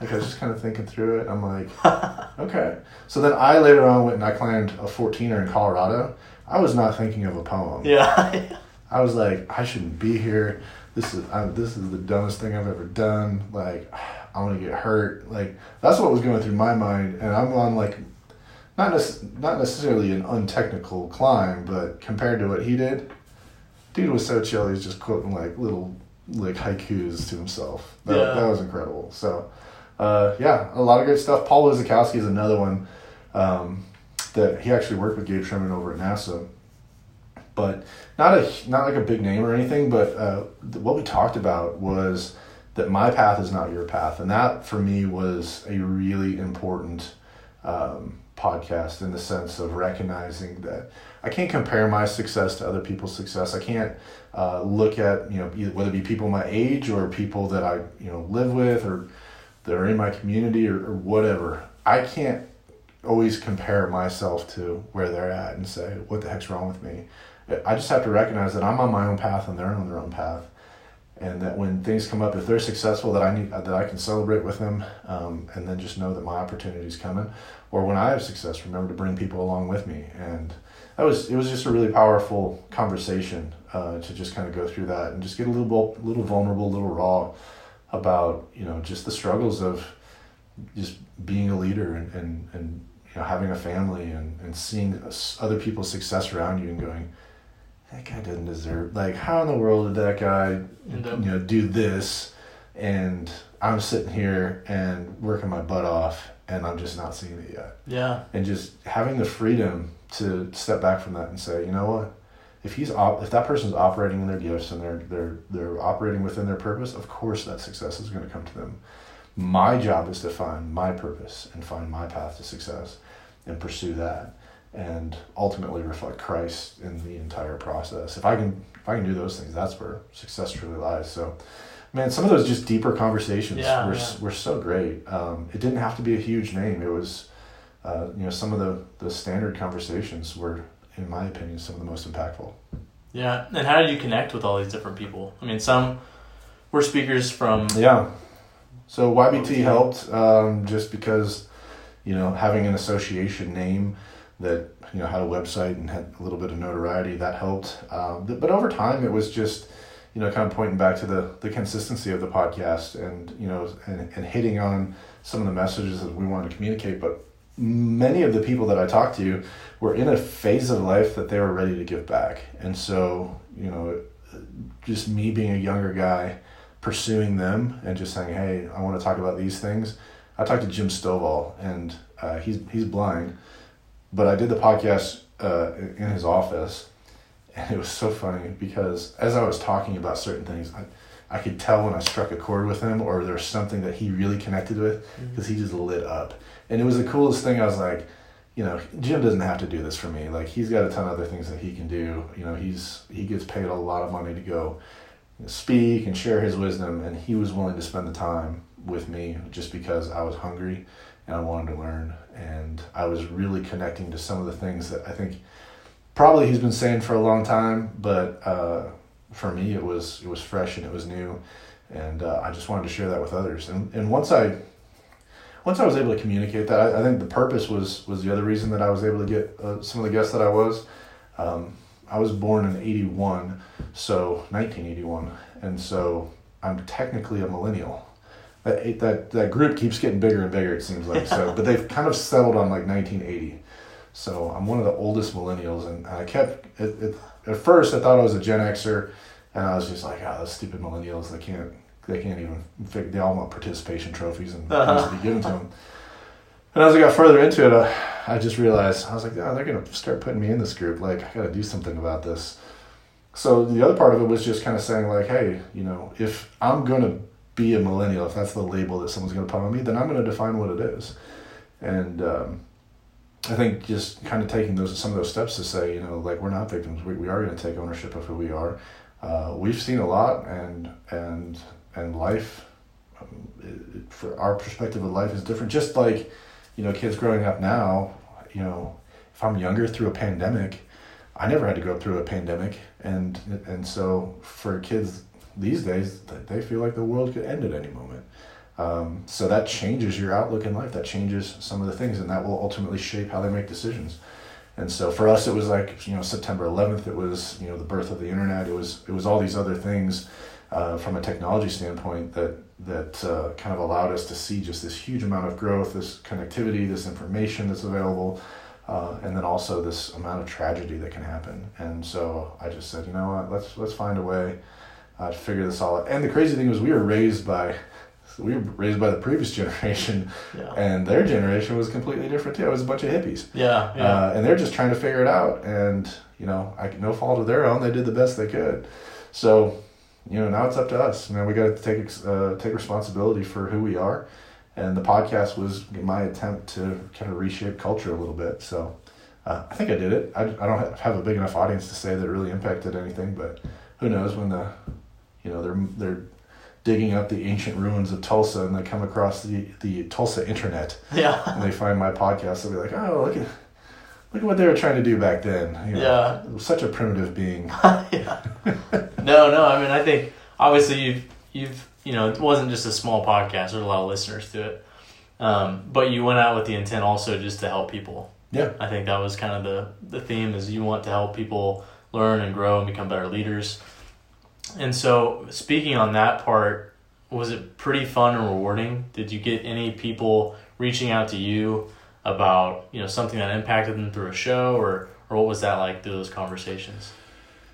like I was just kind of thinking through it. I'm like, (laughs) okay. So then I later on went and I climbed a 14er in Colorado. I was not thinking of a poem. Yeah. (laughs) I was like, I shouldn't be here. This is I, this is the dumbest thing I've ever done. Like, I'm gonna get hurt. Like, that's what was going through my mind. And I'm on like, not nec- not necessarily an untechnical climb, but compared to what he did, dude was so chill. He was just quoting like little like haikus to himself. That, Yeah. that was incredible. So, uh, yeah, a lot of great stuff. Paul Wizakowski is another one um, that he actually worked with Gabe Sherman over at NASA but not a not like a big name or anything. But uh, th- what we talked about was that my path is not your path, and that for me was a really important um, podcast in the sense of recognizing that I can't compare my success to other people's success. I can't uh, look at you know whether it be people my age or people that I you know live with or that are in my community or, or whatever. I can't always compare myself to where they're at and say what the heck's wrong with me i just have to recognize that i'm on my own path and they're on their own path and that when things come up if they're successful that i need that i can celebrate with them um, and then just know that my opportunity is coming. Or when i have success remember to bring people along with me. And that was it was just a really powerful conversation uh, to just kind of go through that and just get a little little vulnerable a little raw about you know just the struggles of just being a leader and, and, and you know having a family and, and seeing other people's success around you and going that guy doesn't deserve like how in the world did that guy you know do this? And i'm sitting here and working my butt off and i'm just not seeing it yet. Yeah. and just having the freedom to step back from that and say you know what? If he's op- if that person's operating in their gifts and they're they're they're operating within their purpose of course that success is going to come to them. My job is to find my purpose and find my path to success and pursue that and ultimately reflect Christ in the entire process. If I can if I can do those things, that's where success truly lies. So man, some of those just deeper conversations Yeah, were yeah. were so great. Um, it didn't have to be a huge name. It was uh, you know some of the the standard conversations were in my opinion some of the most impactful. Yeah. And how did you connect with all these different people? I mean, some were speakers from. Yeah. So YBT helped um, just because, you know, having an association name that you know had a website and had a little bit of notoriety that helped. Um, but over time, it was just you know kind of pointing back to the the consistency of the podcast and you know and, and hitting on some of the messages that we wanted to communicate. But many of the people that I talked to were in a phase of life that they were ready to give back, and so you know, just me being a younger guy pursuing them and just saying, "Hey, I want to talk about these things." I talked to Jim Stovall, and uh, he's he's blind, but I did the podcast uh, in his office, and it was so funny because as I was talking about certain things, I, I could tell when I struck a chord with him or there's something that he really connected with because he just lit up, and it was the coolest thing. I was like, you know, Jim doesn't have to do this for me. Like he's got a ton of other things that he can do. You know, he's he gets paid a lot of money to go speak and share his wisdom, and he was willing to spend the time with me just because I was hungry and I wanted to learn, and I was really connecting to some of the things that I think probably he's been saying for a long time, but uh, for me it was it was fresh and it was new, and uh, I just wanted to share that with others. And and once I once I was able to communicate that, I, I think the purpose was was the other reason that I was able to get uh, some of the guests that I was. Um, I was born in '81, so 1981, and so I'm technically a millennial. That that that group keeps getting bigger and bigger. It seems like so, but they've kind of settled on like 1980. So I'm one of the oldest millennials, and I kept it, it, at first I thought I was a Gen Xer, and I was just like, ah, those stupid millennials. They can't they can't even they all want participation trophies and (laughs) things to be given to them. And as I got further into it, uh, I just realized I was like, yeah, they're gonna start putting me in this group. Like, I gotta do something about this. So the other part of it was just kind of saying like, hey, you know, if I'm gonna be a millennial, if that's the label that someone's gonna put on me, then I'm gonna define what it is. And um, I think just kind of taking those some of those steps to say, you know, like we're not victims. We, we are gonna take ownership of who we are. Uh, we've seen a lot, and and and life um, it, it- for our perspective of life is different just like you know kids growing up now you know if i'm younger through a pandemic i never had to go through a pandemic and and so for kids these days th- they feel like the world could end at any moment. Um, so that changes your outlook in life. That changes some of the things and that will ultimately shape how they make decisions. And so for us it was like you know september 11th it was you know the birth of the internet. It was it was all these other things uh, from a technology standpoint that that uh, kind of allowed us to see just this huge amount of growth this connectivity this information that's available uh, and then also this amount of tragedy that can happen. And so i just said you know what? Let's let's find a way uh, to figure this all out and the crazy thing was we were raised by we were raised by the previous (laughs) generation Yeah. and their generation was completely different too it was a bunch of hippies Yeah. Yeah. uh, and they're just trying to figure it out. And you know, I no fault of their own. They did the best they could. So, you know, now it's up to us. Now we got to take uh, take responsibility for who we are. And the podcast was my attempt to kind of reshape culture a little bit. So, uh, I think I did it. I, I don't have a big enough audience to say that it really impacted anything, but who knows when the, you know, they're they're digging up the ancient ruins of Tulsa and they come across the the Tulsa internet yeah. and they find my podcast, they'll be like, "Oh, look at look at what they were trying to do back then." You know, Yeah. it was such a primitive being. (laughs) yeah. No, no. I mean, I think obviously you've you've you know it wasn't just a small podcast. There's a lot of listeners to it, um, but you went out with the intent also just to help people. Yeah, I think that was kind of the the theme is you want to help people learn and grow and become better leaders. And so, speaking on that part, was it pretty fun and rewarding? Did you get any people reaching out to you about you know something that impacted them through a show, or or what was that like through those conversations?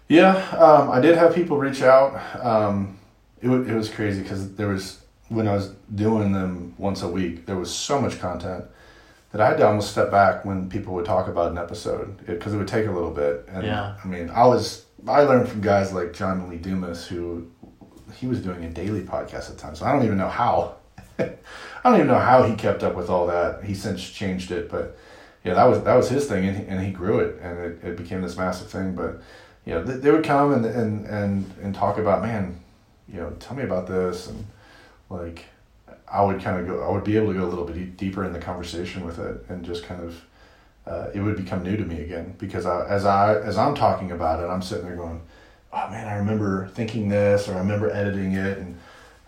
yeah. Um, I did have people reach out. Um, it wa- it was crazy because there was when I was doing them once a week, there was so much content that I had to almost step back when people would talk about an episode because it, would take a little bit. And Yeah. I mean, I was I learned from guys like John Lee Dumas who he was doing a daily podcast at times. So I don't even know how. (laughs) I don't even know how he kept up with all that. He since changed it, but yeah, that was that was his thing, and he, and he grew it, and it, it became this massive thing. But you know, they, they would come and and and and talk about, man, you know, tell me about this, and like I would kind of go, I would be able to go a little bit deeper in the conversation with it, and just kind of. Uh, it would become new to me again because I, as I as I'm talking about it, I'm sitting there going, "Oh man, I remember thinking this, or I remember editing it." And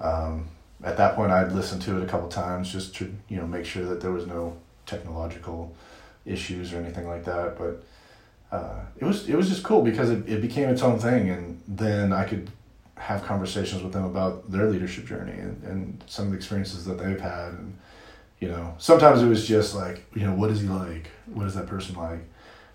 um, at that point, I'd listen to it a couple times just to you know make sure that there was no technological issues or anything like that. But uh, it was it was just cool because it, it became its own thing, and then I could have conversations with them about their leadership journey and, and some of the experiences that they've had and you know sometimes it was just like you know what is he like? What is that person like?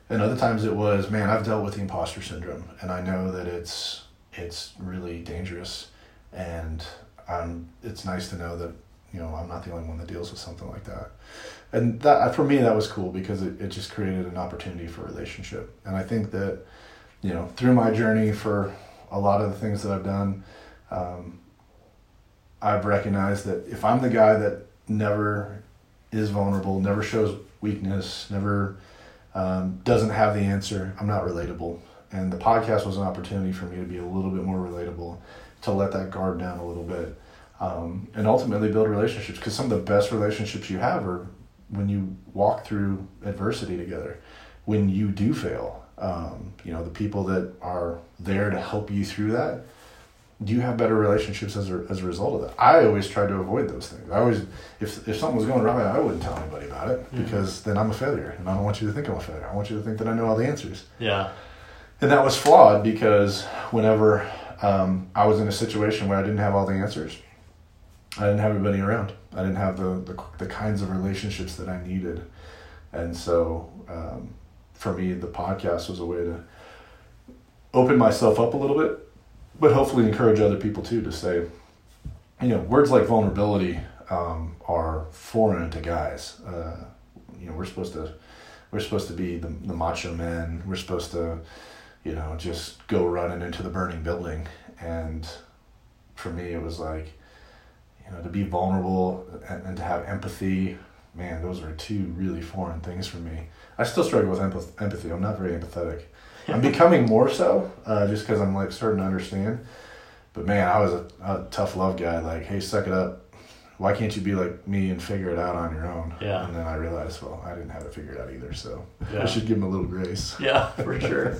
And other times it was man i've dealt with the imposter syndrome and i know that it's it's really dangerous. And I'm. it's nice to know that you know i'm not the only one that deals with something like that. And that for me that was cool because it, it just created an opportunity for relationship. And i think that you know through my journey for a lot of the things that i've done um, i've recognized that if i'm the guy that never is vulnerable never shows weakness never um, doesn't have the answer i'm not relatable. And the podcast was an opportunity for me to be a little bit more relatable to let that guard down a little bit um, and ultimately build relationships because some of the best relationships you have are when you walk through adversity together when you do fail. Um, you know the people that are there to help you through that do you have better relationships as a, as a result of that i always tried to avoid those things i always if, if something was going wrong i wouldn't tell anybody about it Mhm. because then i'm a failure and i don't want you to think i'm a failure i want you to think that i know all the answers Yeah. and that was flawed because whenever um, I was in a situation where I didn't have all the answers, I didn't have anybody around. I didn't have the, the, the kinds of relationships that I needed. And so um, for me, the podcast was a way to open myself up a little bit, but hopefully encourage other people too to say, you know, words like vulnerability um, are foreign to guys. Uh, you know, we're supposed to we're supposed to be the, the macho men. We're supposed to, you know, just go running into the burning building. And for me, it was like, you know, to be vulnerable and, and to have empathy. Man, those are two really foreign things for me. I still struggle with empath- empathy. I'm not very empathetic. (laughs) I'm becoming more so, uh, just because I'm like starting to understand. but man, I was a, a tough love guy. Like, hey, suck it up. Why can't you be like me and figure it out on your own? Yeah. And then I realized, well, I didn't have it figured out either, so (laughs) Yeah. I should give him a little grace. (laughs) Yeah, for sure.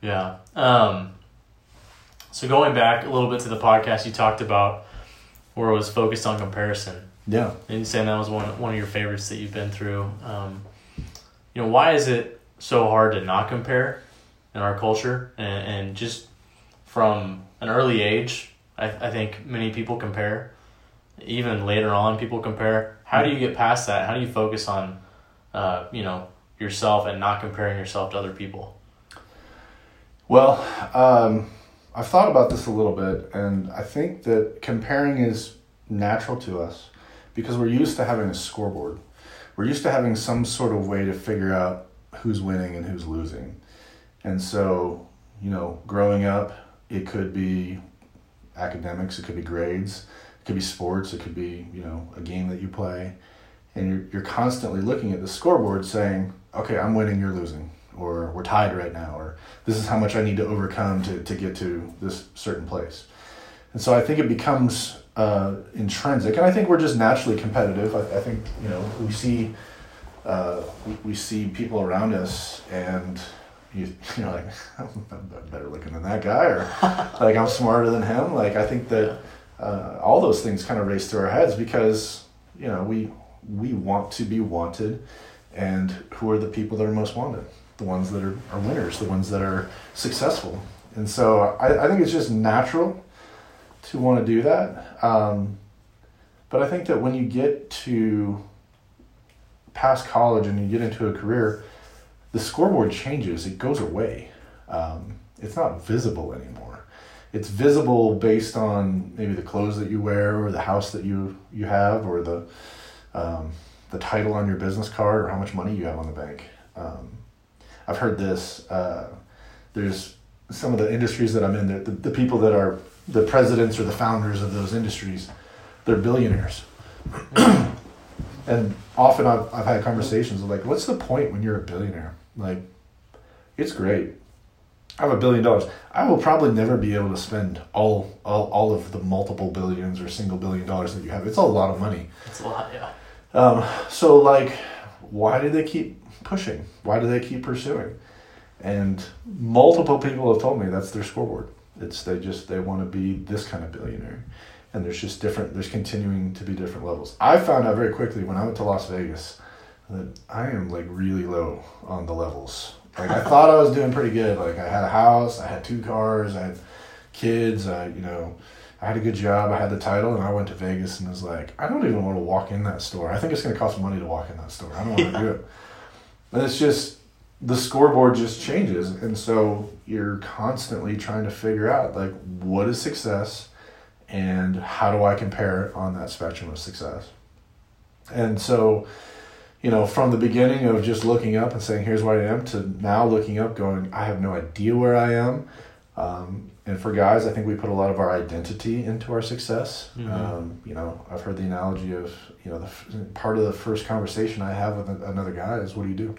yeah. Um, so going back a little bit to the podcast, you talked about where it was focused on comparison, Yeah. and you saying that was one one of your favorites that you've been through. Um, you know, why is it so hard to not compare in our culture, and, and just from an early age, I, I think many people compare. Even later on, people compare. How do you get past that? How do you focus on, uh, you know, yourself and not comparing yourself to other people? Well, um, I've thought about this a little bit, and I think that comparing is natural to us because we're used to having a scoreboard. We're used to having some sort of way to figure out who's winning and who's losing. And so, you know, growing up, it could be academics, it could be grades, it could be sports, it could be, you know, a game that you play. And you're, you're constantly looking at the scoreboard saying, okay, I'm winning, you're losing, or we're tied right now, or this is how much I need to overcome to, to get to this certain place. And so I think it becomes uh, intrinsic, and I think we're just naturally competitive. I, I think you know we see uh, we, see people around us, and you (laughs) you're like I'm better looking than that guy, or (laughs) like I'm smarter than him. Like I think that uh, all those things kind of race through our heads because you know we we want to be wanted, and who are the people that are most wanted? The ones that are, are winners, the ones that are successful. And so I, I think it's just natural to want to do that. Um, but I think that when you get to past college and you get into a career, the scoreboard changes, it goes away. Um, it's not visible anymore. It's visible based on maybe the clothes that you wear or the house that you, you have or the, um, the title on your business card or how much money you have on the bank. Um, I've heard this. Uh, there's some of the industries that I'm in, the, the people that are the presidents or the founders of those industries, they're billionaires. (clears throat) and often I've, I've had conversations of like, what's the point when you're a billionaire? Like, it's great. I have a billion dollars. I will probably never be able to spend all, all, all of the multiple billions or single billion dollars that you have. It's a lot of money. It's a lot, yeah. Um, so like, why do they keep pushing? Why do they keep pursuing? And multiple people have told me that's their scoreboard. It's they just they want to be this kind of billionaire, and there's just different. There's continuing to be different levels. I found out very quickly when I went to Las Vegas that I am like really low on the levels. Like I thought I was doing pretty good. Like I had a house, I had two cars, I had kids. I you know I had a good job, I had the title, and I went to Vegas and was like, I don't even want to walk in that store. I think it's going to cost money to walk in that store. I don't want to do it. (laughs) And it's just the scoreboard just changes, and so you're constantly trying to figure out like what is success, and how do I compare it on that spectrum of success. And so, you know, from the beginning of just looking up and saying, "Here's where I am," to now looking up, going, "I have no idea where I am." Um, and for guys, I think we put a lot of our identity into our success. Mhm. Um, you know, I've heard the analogy of you know the f- part of the first conversation I have with another guy is, "What do you do?"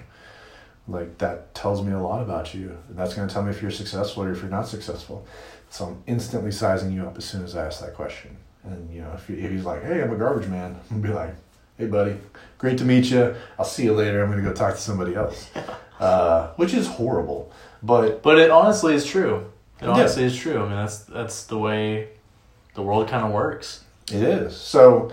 Like that tells me a lot about you. And that's going to tell me if you're successful or if you're not successful. So I'm instantly sizing you up as soon as I ask that question. And you know, if, he, if he's like, "Hey, I'm a garbage man," (laughs) I'm be like, "Hey, buddy, great to meet you. I'll see you later. I'm gonna go talk to somebody else," (laughs) uh, which is horrible. But But it honestly is true. It Yeah. honestly is true. I mean, that's that's the way the world kind of works. It is. So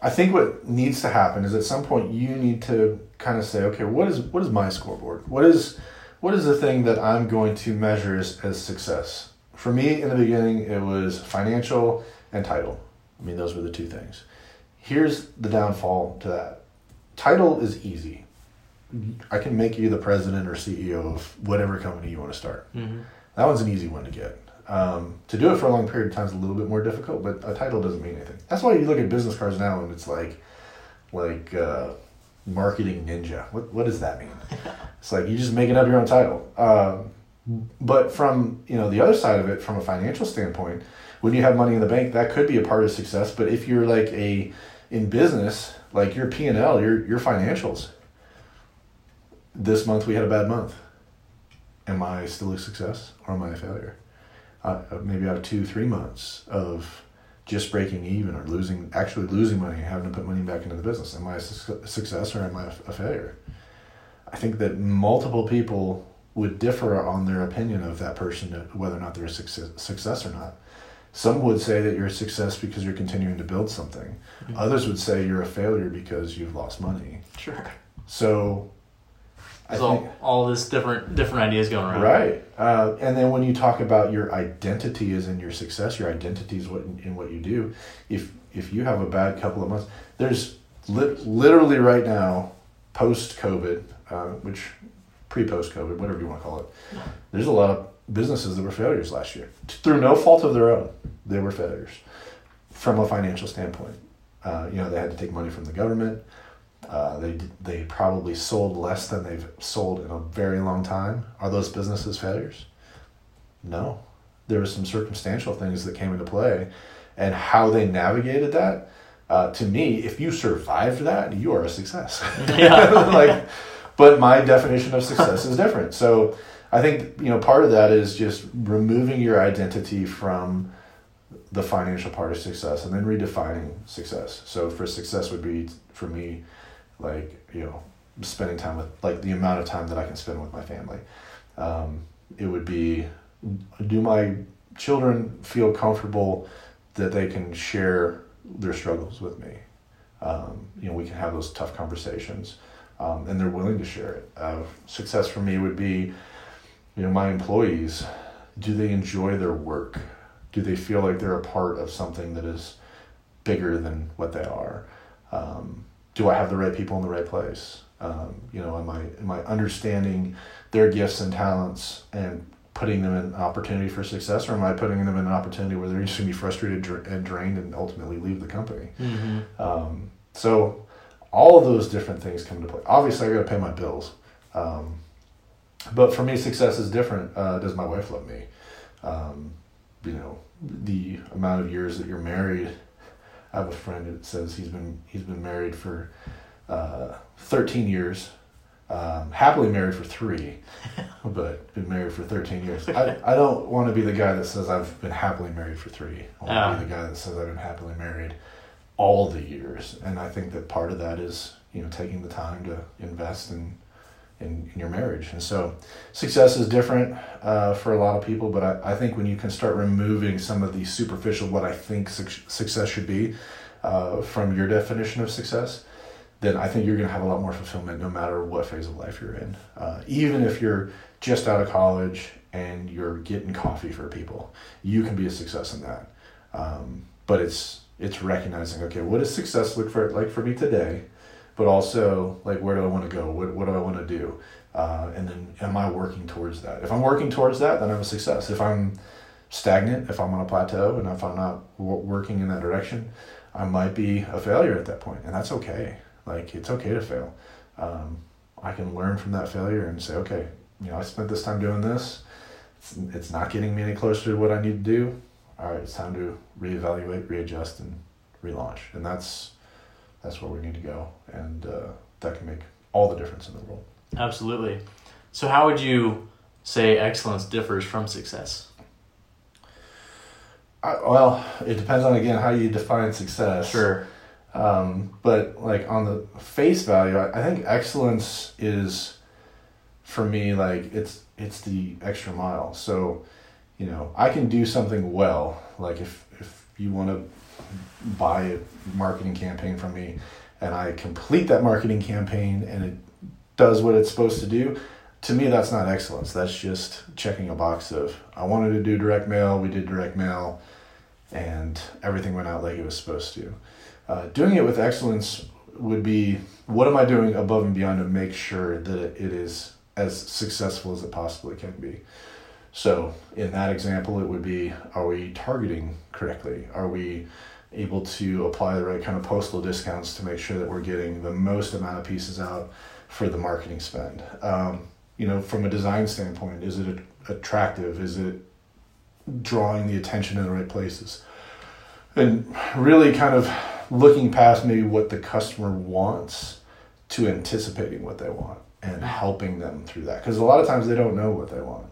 I think what needs to happen is at some point you need to kind of say, okay, what is what is my scoreboard? What is what is the thing that I'm going to measure as, as success? For me in the beginning it was financial and title. I mean those were the two things. Here's the downfall to that. Title is easy. I can make you the president or CEO of whatever company you want to start. Mm-hmm. That one's an easy one to get. Um, to do it for a long period of time is a little bit more difficult, but a title doesn't mean anything. That's why you look at business cards now and it's like, like uh, marketing ninja. What what does that mean? (laughs) it's like you just making up your own title. Um, but from you know the other side of it, from a financial standpoint, when you have money in the bank, that could be a part of success. But if you're like a in business, like your P and L, your your financials. This month we had a bad month am I still a success or am I a failure? uh, maybe out of two, three months of just breaking even or losing, actually losing money, having to put money back into the business. Am I a su- success or am I a failure? I think that multiple people would differ on their opinion of that person, whether or not they're a success, success or not. Some would say that you're a success because you're continuing to build something. Mm-hmm. Others would say you're a failure because you've lost money. Sure. So, I so think, all this different different ideas going around. Right, uh, and then when you talk about your identity is in your success, your identity is what in, in what you do. If if you have a bad couple of months, there's li- literally right now, post COVID, uh, which pre post COVID, whatever you want to call it, there's a lot of businesses that were failures last year through no fault of their own. They were failures from a financial standpoint. Uh, you know, they had to take money from the government. Uh, they they probably sold less than they've sold in a very long time. Are those businesses failures? No, there were some circumstantial things that came into play, and how they navigated that. Uh, to me, if you survived that, you are a success. Yeah. (laughs) like, but my definition of success is different. So I think you know part of that is just removing your identity from the financial part of success and then redefining success. So for success would be for me like you know spending time with like the amount of time that I can spend with my family. Um, it would be do my children feel comfortable that they can share their struggles with me. Um, you know, we can have those tough conversations, um, and they're willing to share it. Uh, success for me would be you know my employees. Do they enjoy their work? Do they feel like they're a part of something that is bigger than what they are? Um, do i have the right people in the right place? Um, you know am i am i understanding their gifts and talents and putting them in an opportunity for success or am i putting them in an opportunity where they're just going to be frustrated and drained and ultimately leave the company? Mm-hmm. um, so all of those different things come into play obviously i got to pay my bills um, but for me, success is different. Uh, does my wife love me? Um, you know, the amount of years that you're married. I have a friend that says he's been he's been married for uh, 13 years, um, happily married for three, (laughs) but been married for 13 years. I, I don't want to be the guy that says I've been happily married for three. I want to uh. be the guy that says I've been happily married all the years. And I think that part of that is, you know, taking the time to invest in in, in your marriage. And so success is different uh, for a lot of people, but I, I think when you can start removing some of the superficial, what I think su- success should be uh, from your definition of success, then I think you're going to have a lot more fulfillment no matter what phase of life you're in. Uh, even if you're just out of college and you're getting coffee for people, you can be a success in that. Um, but it's it's recognizing okay, what does success look for like for me today? but also like where do I want to go? What what do I want to do? Uh, and then am I working towards that? If I'm working towards that, then I'm a success. If I'm stagnant, if I'm on a plateau, and if I'm not w- working in that direction, I might be a failure at that point, and that's okay. Like it's okay to fail. Um, I can learn from that failure and say, okay, you know, I spent this time doing this. It's, it's not getting me any closer to what I need to do. All right, it's time to reevaluate, readjust, and relaunch. And that's that's where we need to go, and uh, that can make all the difference in the world. Absolutely. So, how would you say excellence differs from success? I, well, it depends on again how you define success. Sure. Um, but like on the face value, I, I think excellence is, for me, like it's it's the extra mile. So, you know, I can do something well. Like if if you want to buy a marketing campaign from me and I complete that marketing campaign and it does what it's supposed to do, to me that's not excellence. That's just checking a box of I wanted to do direct mail, we did direct mail, and everything went out like it was supposed to. Uh, doing it with excellence would be what am I doing above and beyond to make sure that it is as successful as it possibly can be. So in that example, it would be: Are we targeting correctly? Are we able to apply the right kind of postal discounts to make sure that we're getting the most amount of pieces out for the marketing spend. Um, you know, from a design standpoint, is it attractive? Is it drawing the attention in the right places? And really kind of looking past maybe what the customer wants to anticipating what they want. and helping them through that because a lot of times they don't know what they want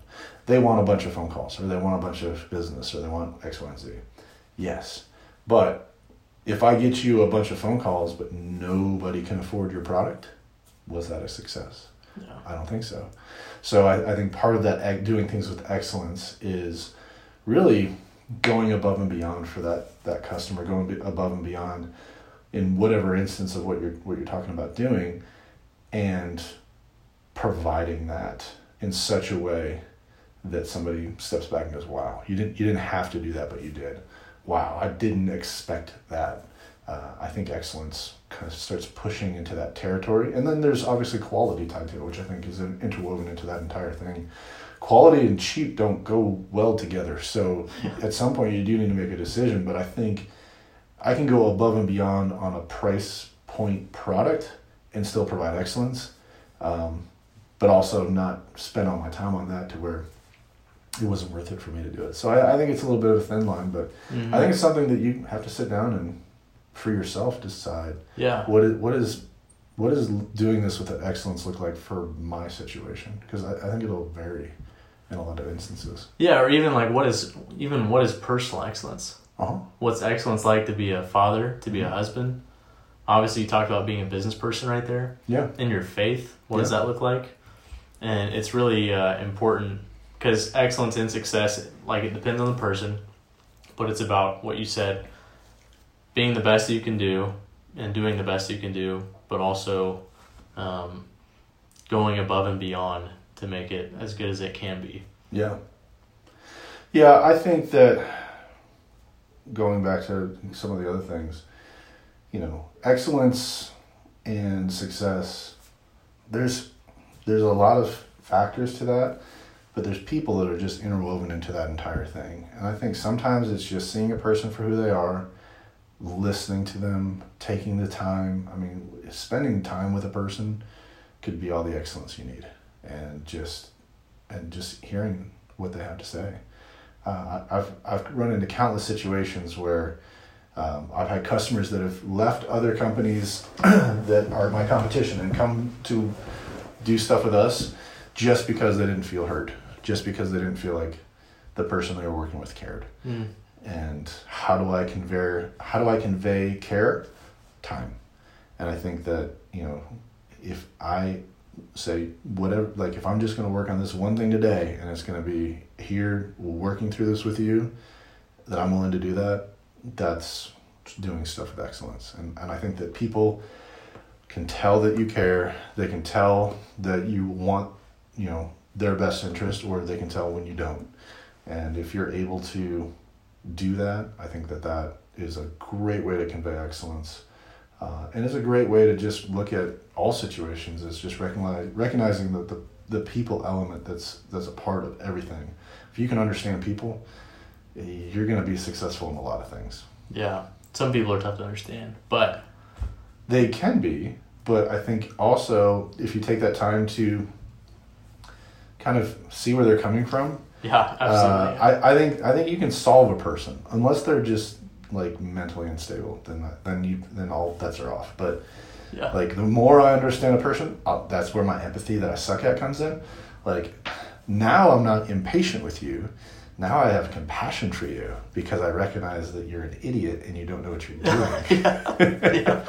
they want a bunch of phone calls or they want a bunch of business or they want x y and z. Yes. But if i get you a bunch of phone calls but nobody can afford your product was that a success? Yeah. i don't think so. So i, I think part of that doing things with excellence is really going above and beyond for that that customer going above and beyond in whatever instance of what you're what you're talking about doing and providing that in such a way that somebody steps back and goes wow you didn't you didn't have to do that but you did. Wow i didn't expect that. Uh, i think excellence kind of starts pushing into that territory. And then there's obviously quality tied to it which i think is interwoven into that entire thing. Quality and cheap don't go well together. So (laughs) at some point you do need to make a decision but i think i can go above and beyond on a price point product and still provide excellence um, but also not spend all my time on that to where it wasn't worth it for me to do it so i, I think it's a little bit of a thin line but Mhm. i think it's something that you have to sit down and for yourself decide yeah. What is what is what is doing this with excellence look like for my situation because I, I think it'll vary in a lot of instances Yeah, or even like what is even what is personal excellence? uh-huh What's excellence like to be a father, to be a Mhm. husband? Obviously, you talked about being a business person right there. yeah In your faith, what does that look like? And it's really uh, important because excellence and success, like it depends on the person, but it's about what you said, being the best you can do and doing the best you can do, but also um, going above and beyond to make it as good as it can be. yeah. Yeah i think that going back to some of the other things you know excellence and success there's there's a lot of factors to that but there's people that are just interwoven into that entire thing. And i think sometimes it's just seeing a person for who they are listening to them taking the time. I mean spending time with a person could be all the excellence you need. And just and just hearing what they have to say. Uh, I've, I've run into countless situations where um, I've had customers that have left other companies (clears throat) that are my competition and come to do stuff with us just because they didn't feel heard, just because they didn't feel like the person they were working with cared. Mm. And how do I convey how do I convey care? Time. And I think that, you know, if I say whatever like if I'm just gonna work on this one thing today and it's gonna be here working through this with you, that I'm willing to do that, that's doing stuff with excellence. And and I think that people can tell that you care, they can tell that you want, you know, their best interest or they can tell when you don't. And if you're able to do that, I think that that is a great way to convey excellence. Uh, and it's a great way to just look at all situations is just recognize, recognizing that the, the people element that's that's a part of everything. If you can understand people, you're going to be successful in a lot of things. Yeah, some people are tough to understand, but They can be, but I think also if you take that time to kind of see where they're coming from, yeah, uh, absolutely. I, I think I think you can solve a person unless they're just like mentally unstable. Then then you then all bets are off. But yeah, like the more I understand a person, uh, that's where my empathy that I suck at comes in. Like now I'm not impatient with you. Now I have compassion for you because I recognize that you're an idiot and you don't know what you're (laughs) doing. yeah,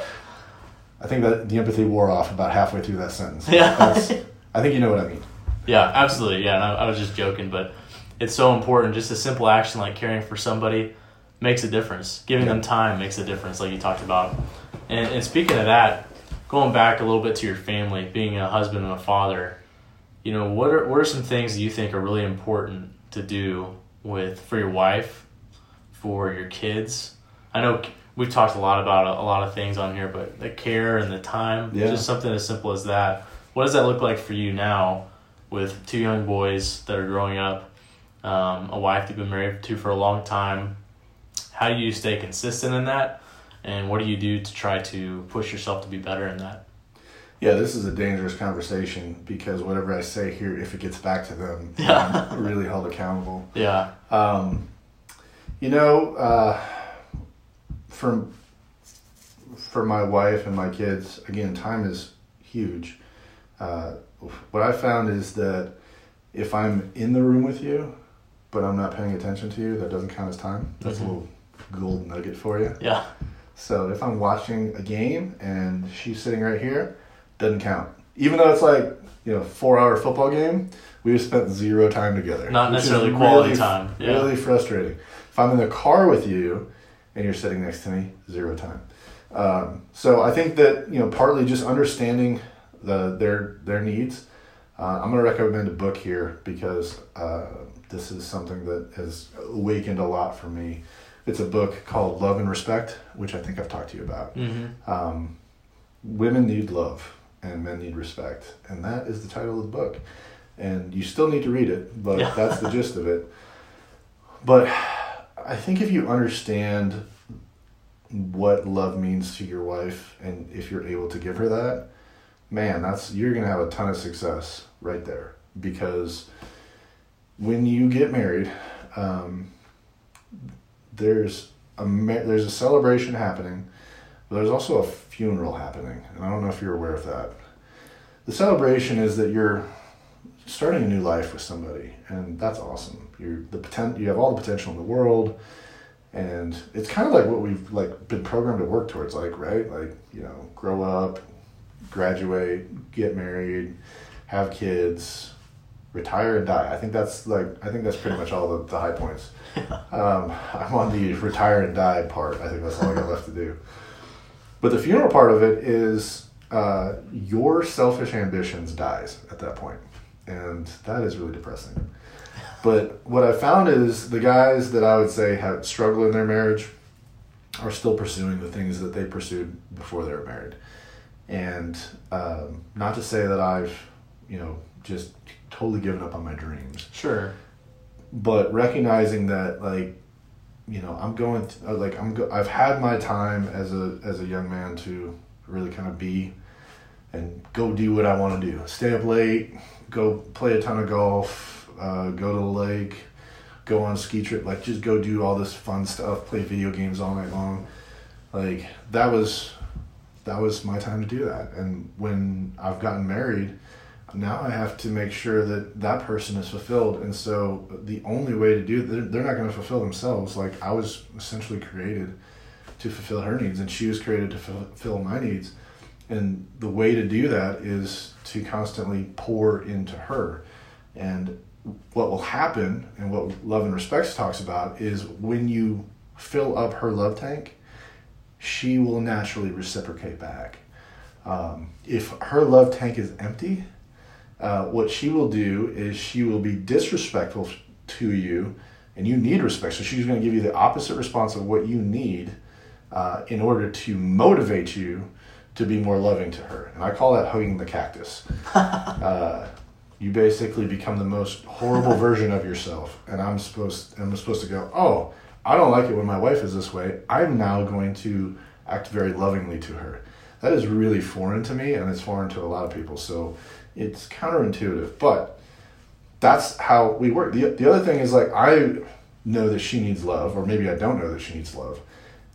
(laughs) I think that the empathy wore off about halfway through that sentence. Yeah. That's, I think you know what I mean. Yeah, absolutely. Yeah, and I, I was just joking, but it's so important. Just a simple action like caring for somebody makes a difference. Giving them time makes a difference, like you talked about. And, and speaking of that, going back a little bit to your family, being a husband and a father, you know, what are what are some things that you think are really important to do with for your wife, for your kids? I know we've talked a lot about a, a lot of things on here, but the care and the time, Yeah. just something as simple as that. What does that look like for you now with two young boys that are growing up, um, a wife you've been married to for a long time? How do you stay consistent in that? And what do you do to try to push yourself to be better in that? Yeah, this is a dangerous conversation because whatever I say here, if it gets back to them, Yeah. (laughs) I'm really held accountable. Yeah. Um, you know, uh, for for my wife and my kids, again, time is huge. Uh, what I found is that if I'm in the room with you, but I'm not paying attention to you, that doesn't count as time. That's Mhm. a little gold nugget for you. Yeah. So if I'm watching a game and she's sitting right here, doesn't count. Even though it's like you know four hour football game, we've spent zero time together. Not necessarily quality really- time. Yeah. Really frustrating. If I'm in the car with you and you're sitting next to me, zero time. Um, so I think that you know partly just understanding the their their needs. Uh, I'm going to recommend a book here because uh, this is something that has awakened a lot for me. It's a book called Love and Respect, which I think I've talked to you about. Mm-hmm. Um, women need love and men need respect, and that is the title of the book. And you still need to read it, but that's the gist of it. But I think if you understand what love means to your wife, and if you're able to give her that, man, that's you're gonna have a ton of success right there. Because when you get married, um, there's a there's a celebration happening, but there's also a funeral happening, and I don't know if you're aware of that. The celebration is that you're starting a new life with somebody, and that's awesome. You're the poten- you have all the potential in the world, and it's kind of like what we've like been programmed to work towards, like right, like you know, grow up, graduate, get married, have kids, retire and die. I think that's like I think that's pretty much all the, the high points. (laughs) Um, I'm on the retire and die part. I think that's all I got left to do. But the funeral part of it is uh, your selfish ambitions dies at that point, and that is really depressing. But what I found is the guys that I would say have struggled in their marriage are still pursuing the things that they pursued before they were married, and um, not to say that I've, you know, just totally given up on my dreams. Sure. but recognizing that like you know i'm going th- uh, like i'm go- i've had my time as a as a young man to really kind of be and go do what i want to do. Stay up late go play a ton of golf uh, go to the lake go on a ski trip like just go do all this fun stuff play video games all night long. Like that was that was my time to do that and when i've gotten married now I have to make sure that that person is fulfilled. And so the only way to do they're, they're not going to fulfill themselves. Like I was essentially created to fulfill her needs, and she was created to fulfill my needs. And the way to do that is to constantly pour into her. And what will happen, and what Love and Respect talks about, is when you fill up her love tank, she will naturally reciprocate back. Um, if her love tank is empty, uh, what she will do is she will be disrespectful to you, and you need respect. So she's going to give you the opposite response of what you need uh, in order to motivate you to be more loving to her. And I call that hugging the cactus. (laughs) uh, you basically become the most horrible version of yourself, and I'm supposed I'm supposed to go. Oh, I don't like it when my wife is this way. I'm now going to act very lovingly to her. That is really foreign to me, and it's foreign to a lot of people. So it's counterintuitive, but that's how we work. The, the other thing is like I know that she needs love, or maybe I don't know that she needs love.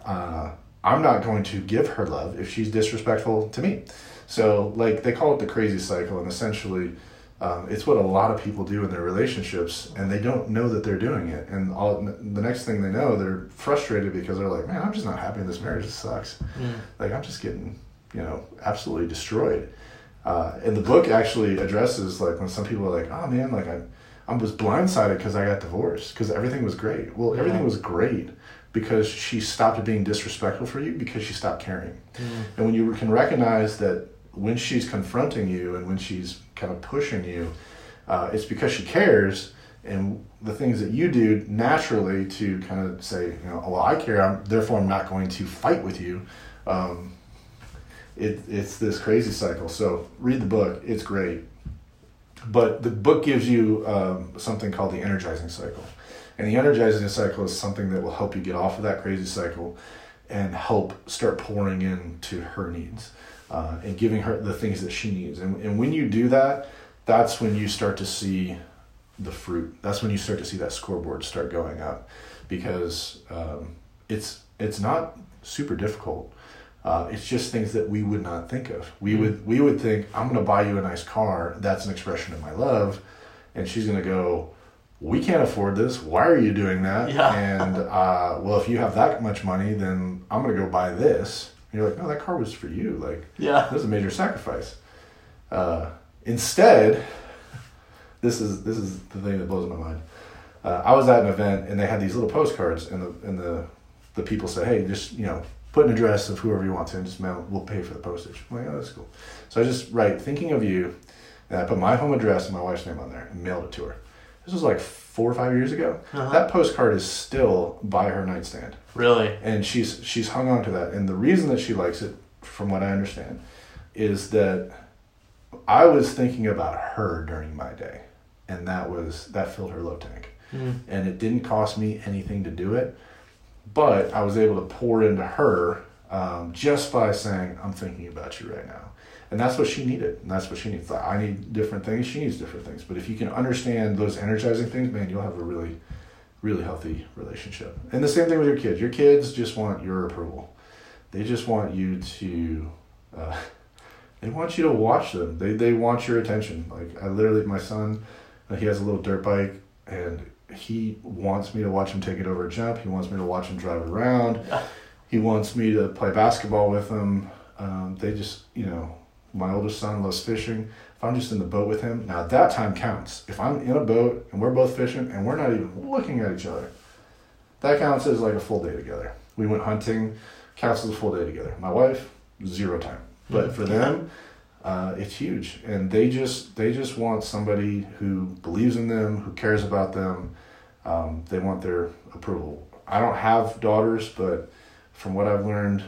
Uh, I'm not going to give her love if she's disrespectful to me. So like they call it the crazy cycle, and essentially. Um, it's what a lot of people do in their relationships, and they don't know that they're doing it. And all the next thing they know, they're frustrated because they're like, "Man, I'm just not happy in this marriage. It sucks. Mm. Like I'm just getting, you know, absolutely destroyed." Uh, and the book actually addresses like when some people are like, "Oh man, like I, I was blindsided because I got divorced because everything was great." Well, Yeah. everything was great because she stopped being disrespectful for you because she stopped caring. Mm. And when you can recognize that when she's confronting you and when she's kind of pushing you, uh, it's because she cares. And the things that you do naturally to kind of say, you know, well, I care, I'm, therefore I'm not going to fight with you. Um, it, it's this crazy cycle. So read the book; it's great. But the book gives you um, something called the energizing cycle, and the energizing cycle is something that will help you get off of that crazy cycle and help start pouring into her needs uh, and giving her the things that she needs. And, and when you do that, that's when you start to see the fruit. That's when you start to see that scoreboard start going up because um, it's it's not super difficult. Uh, it's just things that we would not think of. We Mm-hmm. would we would think I'm going to buy you a nice car. That's an expression of my love, and she's going to go. We can't afford this. Why are you doing that? Yeah. (laughs) And uh, well, if you have that much money, then I'm going to go buy this. And you're like, no, that car was for you. Like Yeah. that was a major sacrifice. Uh, instead, (laughs) this is this is the thing that blows my mind. Uh, I was at an event and they had these little postcards, and the and the the people said, "Hey, just you know, put an address of whoever you want to, and just mail. We'll pay for the postage." I'm like, "Oh, that's cool." So I just write, "Thinking of you," and I put my home address and my wife's name on there, and mailed it to her. This was like four or five years ago. Uh-huh. That postcard is still by her nightstand Really? and she's she's hung on to that and the reason that she likes it from what i understand is that i was thinking about her during my day and that was that filled her low tank Mm. and it didn't cost me anything to do it but i was able to pour into her um, just by saying i'm thinking about you right now and that's what she needed and that's what she needs i need different things she needs different things but if you can understand those energizing things man you'll have a really really healthy relationship. And the same thing with your kids. Your kids just want your approval. They just want you to, uh, (laughs) they want you to watch them. They, they want your attention. Like I literally, my son, uh, he has a little dirt bike and he wants me to watch him take it over a jump. He wants me to watch him drive around. He wants me to play basketball with him. Um, they just, you know, my oldest son loves fishing. If I'm just in the boat with him, now that time counts. If I'm in a boat and we're both fishing and we're not even looking at each other, that counts as like a full day together. We went hunting, counts as a full day together. My wife, zero time. But for them, uh, it's huge, and they just they just want somebody who believes in them, who cares about them. Um, they want their approval. I don't have daughters, but from what I've learned,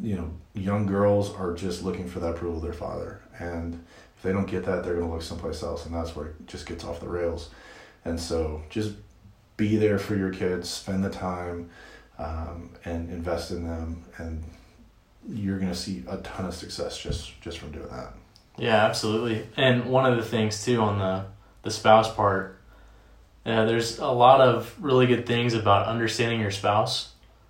you know, young girls are just looking for that approval of their father, and if they don't get that, they're going to look someplace else, and that's where it just gets off the rails. And so, just be there for your kids, spend the time, um, and invest in them, and you're going to see a ton of success just just from doing that. Yeah, absolutely. And one of the things too on the the spouse part, uh, there's a lot of really good things about understanding your spouse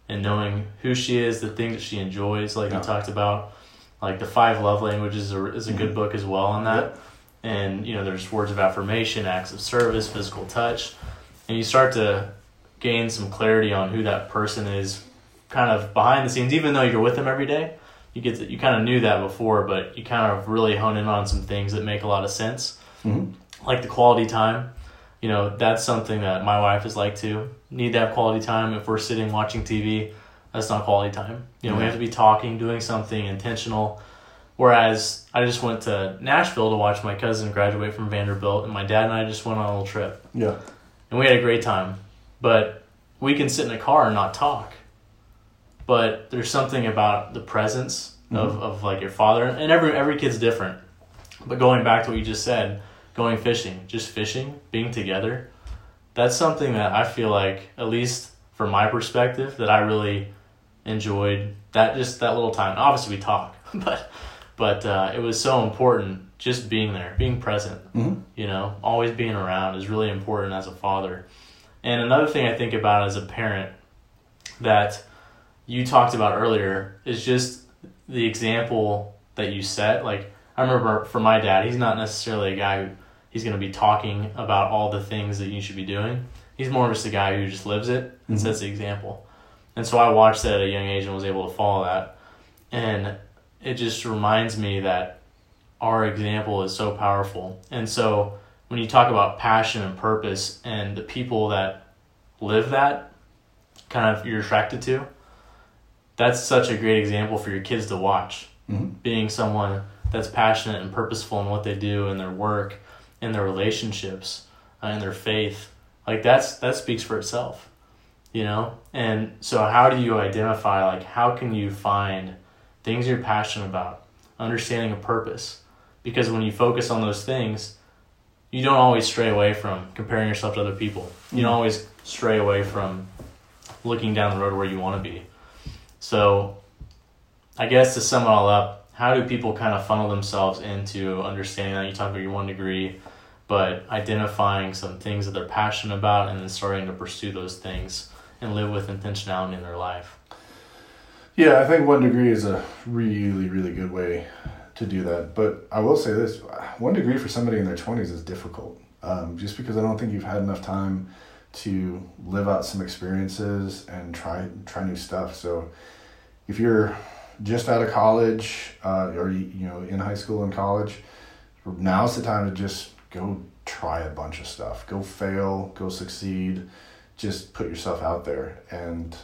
and knowing who she is, the things that she enjoys, like Yeah. you talked about, like the five love languages is a, is a good Mhm. book as well on that. Yep. And you know, there's words of affirmation, acts of service, physical touch, and you start to gain some clarity on who that person is, kind of behind the scenes. Even though you're with them every day, you get to, you kind of knew that before, but you kind of really hone in on some things that make a lot of sense, Mm-hmm. like the quality time. You know, that's something that my wife is like too. Need to have quality time. If we're sitting watching TV, that's not quality time. You know, we have to be talking, doing something intentional. Whereas I just went to Nashville to watch my cousin graduate from Vanderbilt, and my dad and I just went on a little trip, Yeah. and we had a great time. But we can sit in a car and not talk. But there's something about the presence of, Mhm. of like your father, and every every kid's different. But going back to what you just said, going fishing, just fishing, being together, that's something that I feel like, at least from my perspective, that I really enjoyed. That just that little time. Obviously, we talk, (laughs) but but uh, it was so important just being there, being present. Mm-hmm. You know, always being around is really important as a father. And another thing I think about as a parent that you talked about earlier is just the example that you set. Like I remember for my dad, he's not necessarily a guy who he's going to be talking about all the things that you should be doing. He's more of just a guy who just lives it and Mhm. sets the example. And so I watched that at a young age and was able to follow that. And it just reminds me that our example is so powerful. And so when you talk about passion and purpose and the people that live that kind of you're attracted to, that's such a great example for your kids to watch. Mm-hmm. Being someone that's passionate and purposeful in what they do in their work, in their relationships, uh, in their faith, like that's that speaks for itself, you know. And so, how do you identify? Like, how can you find things you're passionate about, understanding a purpose? Because when you focus on those things, you don't always stray away from comparing yourself to other people. You don't Mhm. always stray away from looking down the road where you want to be. So, I guess to sum it all up, how do people kind of funnel themselves into understanding that you talk about your one degree, but identifying some things that they're passionate about and then starting to pursue those things and live with intentionality in their life? Yeah, I think one degree is a really, really good way to do that. But I will say this one degree for somebody in their 20s is difficult um, just because I don't think you've had enough time to live out some experiences and try try new stuff. So if you're just out of college uh, or you know in high school and college, now's the time to just go try a bunch of stuff. Go fail, go succeed, just put yourself out there and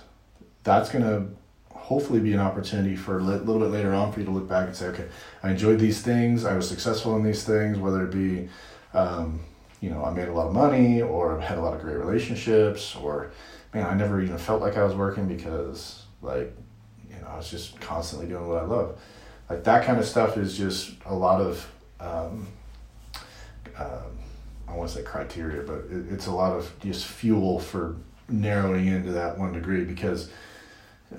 that's going to hopefully be an opportunity for a little bit later on for you to look back and say, okay, I enjoyed these things, I was successful in these things, whether it be, um, you know, I made a lot of money or had a lot of great relationships or, man, I never even felt like I was working because, like, you know, I was just constantly doing what I love. Like, that kind of stuff is just a lot of, um, um, I want to say criteria, but it, it's a lot of just fuel for narrowing into that one degree because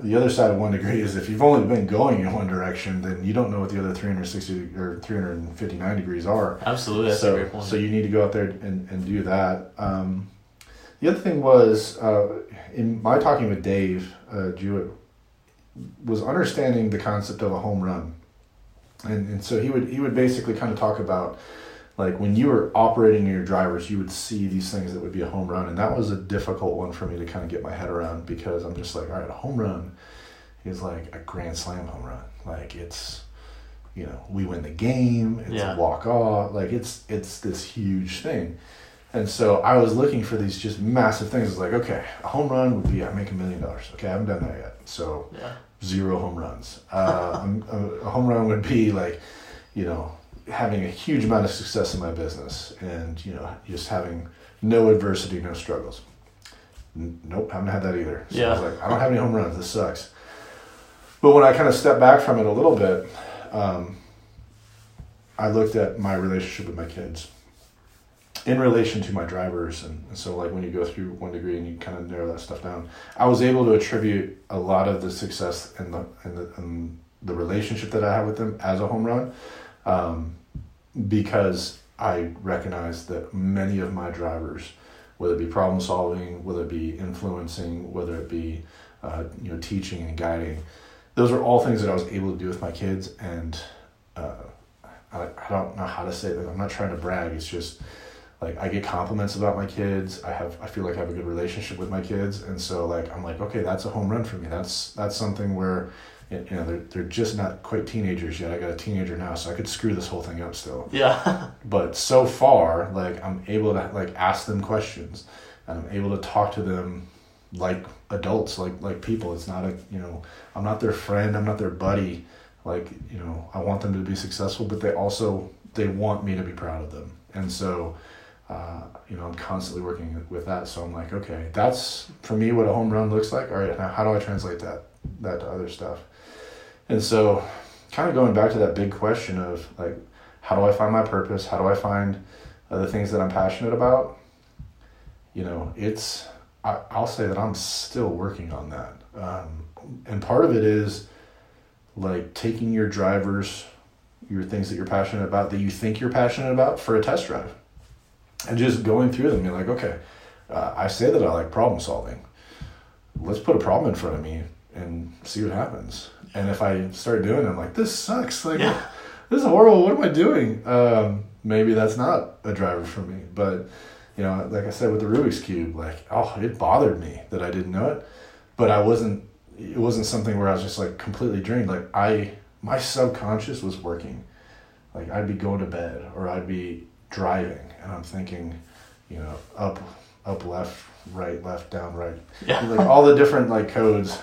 the other side of one degree is if you've only been going in one direction, then you don't know what the other 360 or 359 degrees are. Absolutely, that's so, a great point. So you need to go out there and, and do that. Um, the other thing was, uh, in my talking with Dave uh, Jewett, was understanding the concept of a home run. And, and so he would he would basically kind of talk about like when you were operating your drivers, you would see these things that would be a home run, and that was a difficult one for me to kind of get my head around because I'm just like, all right, a home run is like a grand slam home run, like it's, you know, we win the game, it's Yeah. a walk off, like it's it's this huge thing, and so I was looking for these just massive things. It's like, okay, a home run would be I make a million dollars. Okay, I haven't done that yet, so Yeah. zero home runs. Uh, (laughs) a home run would be like, you know, having a huge amount of success in my business and, you know, just having no adversity, no struggles. N- nope, haven't had that either. So I was Yeah. like, I don't have any home runs. This sucks. But when I kind of stepped back from it a little bit, um, I looked at my relationship with my kids in relation to my drivers. And, and so, like, when you go through one degree and you kind of narrow that stuff down, I was able to attribute a lot of the success and the, and the, and the relationship that I have with them as a home run um, because I recognize that many of my drivers, whether it be problem solving, whether it be influencing, whether it be uh, you know teaching and guiding, those are all things that I was able to do with my kids. And uh, I, I don't know how to say that. I'm not trying to brag. It's just like I get compliments about my kids. I have I feel like I have a good relationship with my kids, and so like I'm like okay, that's a home run for me. That's that's something where you know they're they're just not quite teenagers yet. I got a teenager now, so I could screw this whole thing up still. Yeah. (laughs) But so far, like I'm able to like ask them questions, and I'm able to talk to them like adults, like like people. It's not a you know I'm not their friend. I'm not their buddy. Like you know I want them to be successful, but they also they want me to be proud of them, and so. Uh, you know, I'm constantly working with that. So I'm like, okay, that's for me what a home run looks like. All right, now how do I translate that that to other stuff? And so, kind of going back to that big question of like, how do I find my purpose? How do I find uh, the things that I'm passionate about? You know, it's I, I'll say that I'm still working on that, um, and part of it is like taking your drivers, your things that you're passionate about that you think you're passionate about for a test drive and just going through them, you're like, okay, uh, I say that I like problem solving. Let's put a problem in front of me and see what happens. And if I start doing it, I'm like, this sucks. Like, Yeah. (laughs) this is horrible. What am I doing? Um, maybe that's not a driver for me. But, you know, like I said with the Rubik's Cube, like, oh, it bothered me that I didn't know it. But I wasn't, it wasn't something where I was just like completely drained. Like, I, my subconscious was working. Like, I'd be going to bed or I'd be driving and I'm thinking, you know, up, up, left, right, left, down, right. Yeah. Like all the different like codes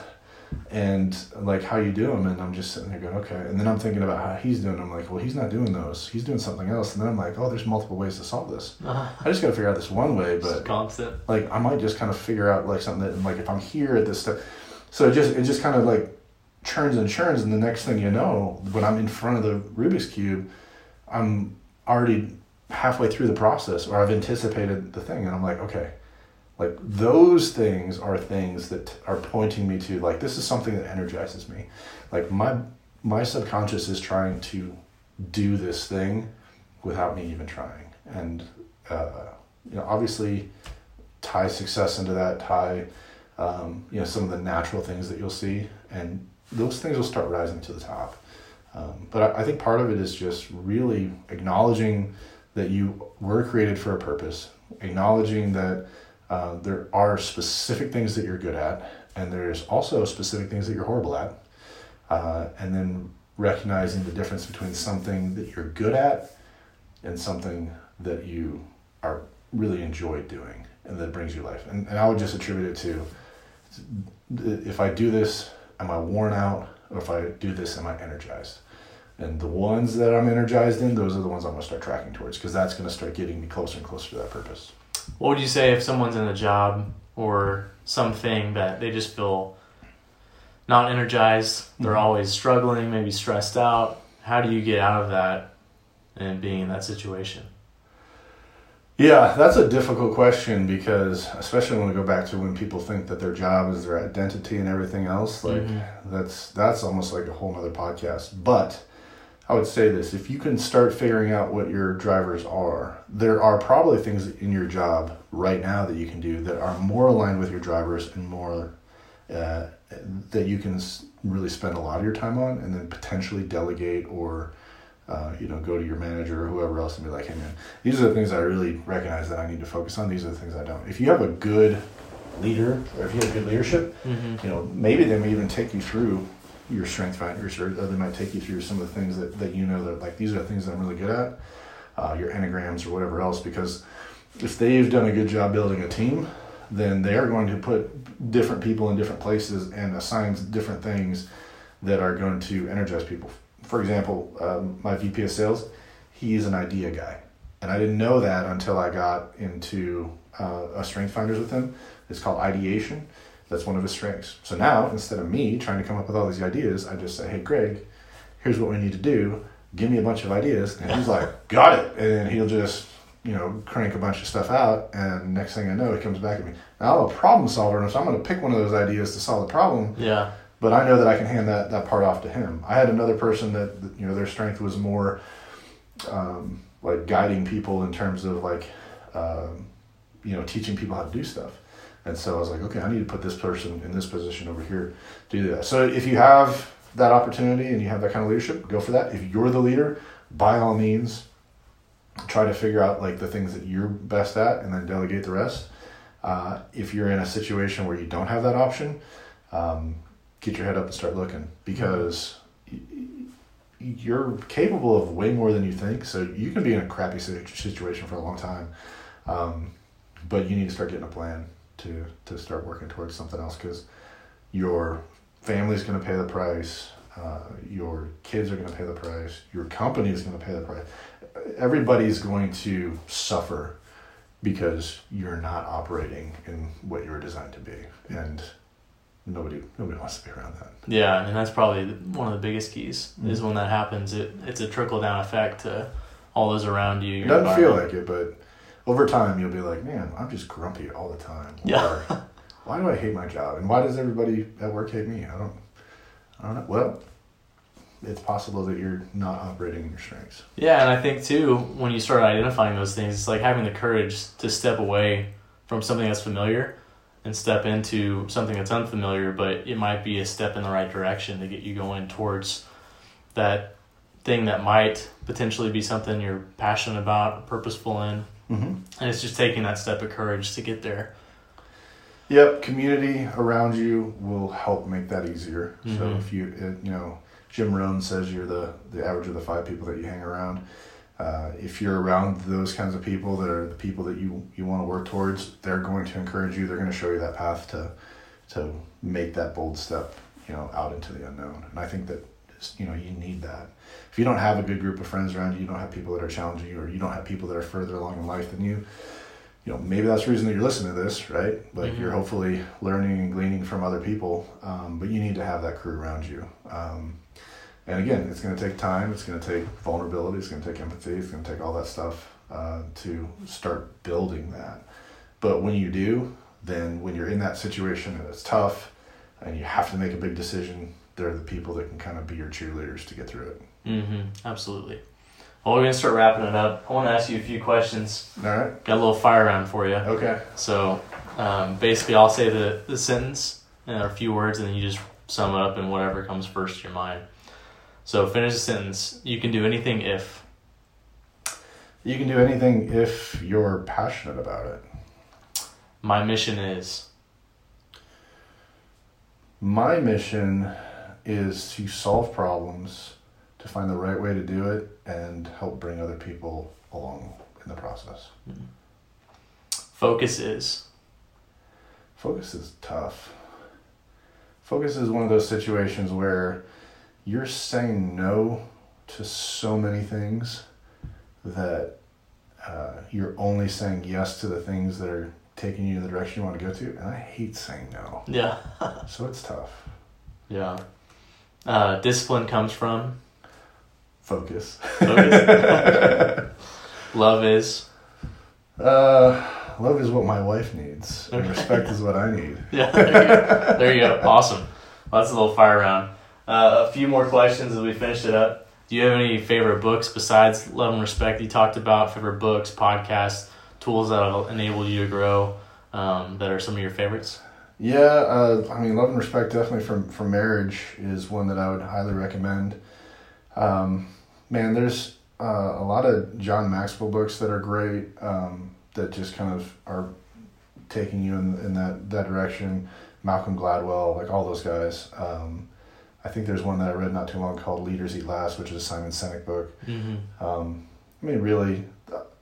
and like how you do them. And I'm just sitting there going, okay. And then I'm thinking about how he's doing. 'em. I'm like, well, he's not doing those. He's doing something else. And then I'm like, oh, there's multiple ways to solve this. Uh, I just got to figure out this one way, but constant. like I might just kind of figure out like something that like if I'm here at this step, so it just it just kind of like churns and churns, and the next thing you know, when I'm in front of the Rubik's cube, I'm already halfway through the process, or I've anticipated the thing, and I'm like, okay, like those things are things that are pointing me to like this is something that energizes me, like my my subconscious is trying to do this thing without me even trying, and uh, you know obviously tie success into that tie um, you know some of the natural things that you'll see and those things will start rising to the top. Um, but I, I think part of it is just really acknowledging that you were created for a purpose, acknowledging that uh, there are specific things that you're good at, and there's also specific things that you're horrible at, uh, and then recognizing the difference between something that you're good at and something that you are really enjoy doing and that brings you life. And, and I would just attribute it to if I do this, am I worn out? Or if I do this, am I energized? And the ones that I'm energized in, those are the ones I'm going to start tracking towards because that's going to start getting me closer and closer to that purpose. What would you say if someone's in a job or something that they just feel not energized, they're mm-hmm. always struggling, maybe stressed out? How do you get out of that and being in that situation? Yeah, that's a difficult question because, especially when we go back to when people think that their job is their identity and everything else, like mm-hmm. that's that's almost like a whole other podcast. But I would say this: if you can start figuring out what your drivers are, there are probably things in your job right now that you can do that are more aligned with your drivers and more uh, that you can really spend a lot of your time on, and then potentially delegate or uh, you know, go to your manager or whoever else and be like, hey man, these are the things I really recognize that I need to focus on. These are the things I don't. If you have a good leader or if you have good leadership, mm-hmm. you know, maybe they may even take you through your strength finders or they might take you through some of the things that, that you know that like these are the things that I'm really good at, uh, your enneagrams or whatever else, because if they've done a good job building a team, then they are going to put different people in different places and assign different things that are going to energize people for example, um, my VP of sales, he is an idea guy. And I didn't know that until I got into uh, a strength finders with him. It's called ideation. That's one of his strengths. So now, instead of me trying to come up with all these ideas, I just say, hey, Greg, here's what we need to do. Give me a bunch of ideas. And he's like, got it. And he'll just, you know, crank a bunch of stuff out. And next thing I know, he comes back at me. Now, I'm a problem solver. And so I'm going to pick one of those ideas to solve the problem. Yeah but I know that I can hand that, that part off to him. I had another person that, you know, their strength was more um, like guiding people in terms of like, um, you know, teaching people how to do stuff. And so I was like, okay, I need to put this person in this position over here do that. So if you have that opportunity and you have that kind of leadership, go for that. If you're the leader, by all means, try to figure out like the things that you're best at and then delegate the rest. Uh, if you're in a situation where you don't have that option, um, get your head up and start looking because you're capable of way more than you think. So you can be in a crappy situation for a long time, um, but you need to start getting a plan to to start working towards something else because your family's going to pay the price. Uh, your kids are going to pay the price. Your company is going to pay the price. Everybody's going to suffer because you're not operating in what you're designed to be. And nobody nobody wants to be around that. Yeah, and that's probably one of the biggest keys mm-hmm. is when that happens. It it's a trickle down effect to all those around you. It doesn't feel like it, but over time you'll be like, man, I'm just grumpy all the time. Yeah. Or, (laughs) why do I hate my job? And why does everybody at work hate me? I don't. I don't know. Well, it's possible that you're not operating in your strengths. Yeah, and I think too when you start identifying those things, it's like having the courage to step away from something that's familiar and step into something that's unfamiliar, but it might be a step in the right direction to get you going towards that thing that might potentially be something you're passionate about, purposeful in. Mm-hmm. And it's just taking that step of courage to get there. Yep, community around you will help make that easier. Mm-hmm. So if you, you know, Jim Rohn says you're the the average of the five people that you hang around. Uh, if you're around those kinds of people that are the people that you, you want to work towards, they're going to encourage you. They're going to show you that path to to make that bold step, you know, out into the unknown. And I think that you know you need that. If you don't have a good group of friends around you, you don't have people that are challenging you, or you don't have people that are further along in life than you. You know, maybe that's the reason that you're listening to this, right? Like mm-hmm. you're hopefully learning and gleaning from other people, um, but you need to have that crew around you. Um, and again, it's going to take time. It's going to take vulnerability. It's going to take empathy. It's going to take all that stuff uh, to start building that. But when you do, then when you're in that situation and it's tough, and you have to make a big decision, they're the people that can kind of be your cheerleaders to get through it. Mm-hmm. Absolutely. Well, we're gonna start wrapping it up. I want to ask you a few questions. All right. Got a little fire round for you. Okay. So, um, basically, I'll say the the sentence and a few words, and then you just sum it up in whatever comes first to your mind. So finish the sentence. You can do anything if. You can do anything if you're passionate about it. My mission is. My mission is to solve problems, to find the right way to do it, and help bring other people along in the process. Focus is. Focus is tough. Focus is one of those situations where you're saying no to so many things that uh, you're only saying yes to the things that are taking you in the direction you want to go to. And I hate saying no. Yeah. So it's tough. yeah. Uh, discipline comes from. Focus. Focus. (laughs) Love is. Uh, love is what my wife needs, and respect is what I need. (laughs) Yeah. There you go. There you go. Awesome. Well, that's a little fire round. Uh, a few more questions as we finish it up. Do you have any favorite books besides Love and Respect you talked about? Favorite books, podcasts, tools that'll enable you to grow um, that are some of your favorites? Yeah, uh, I mean, love and respect definitely from for marriage is one that I would highly recommend. Um, man, there's uh, a lot of John Maxwell books that are great um, that just kind of are taking you in, in that, that direction. Malcolm Gladwell, like all those guys. Um, I think there's one that I read not too long called Leaders Eat Last, which is a Simon Sinek book. Mm-hmm. Um, I mean, really,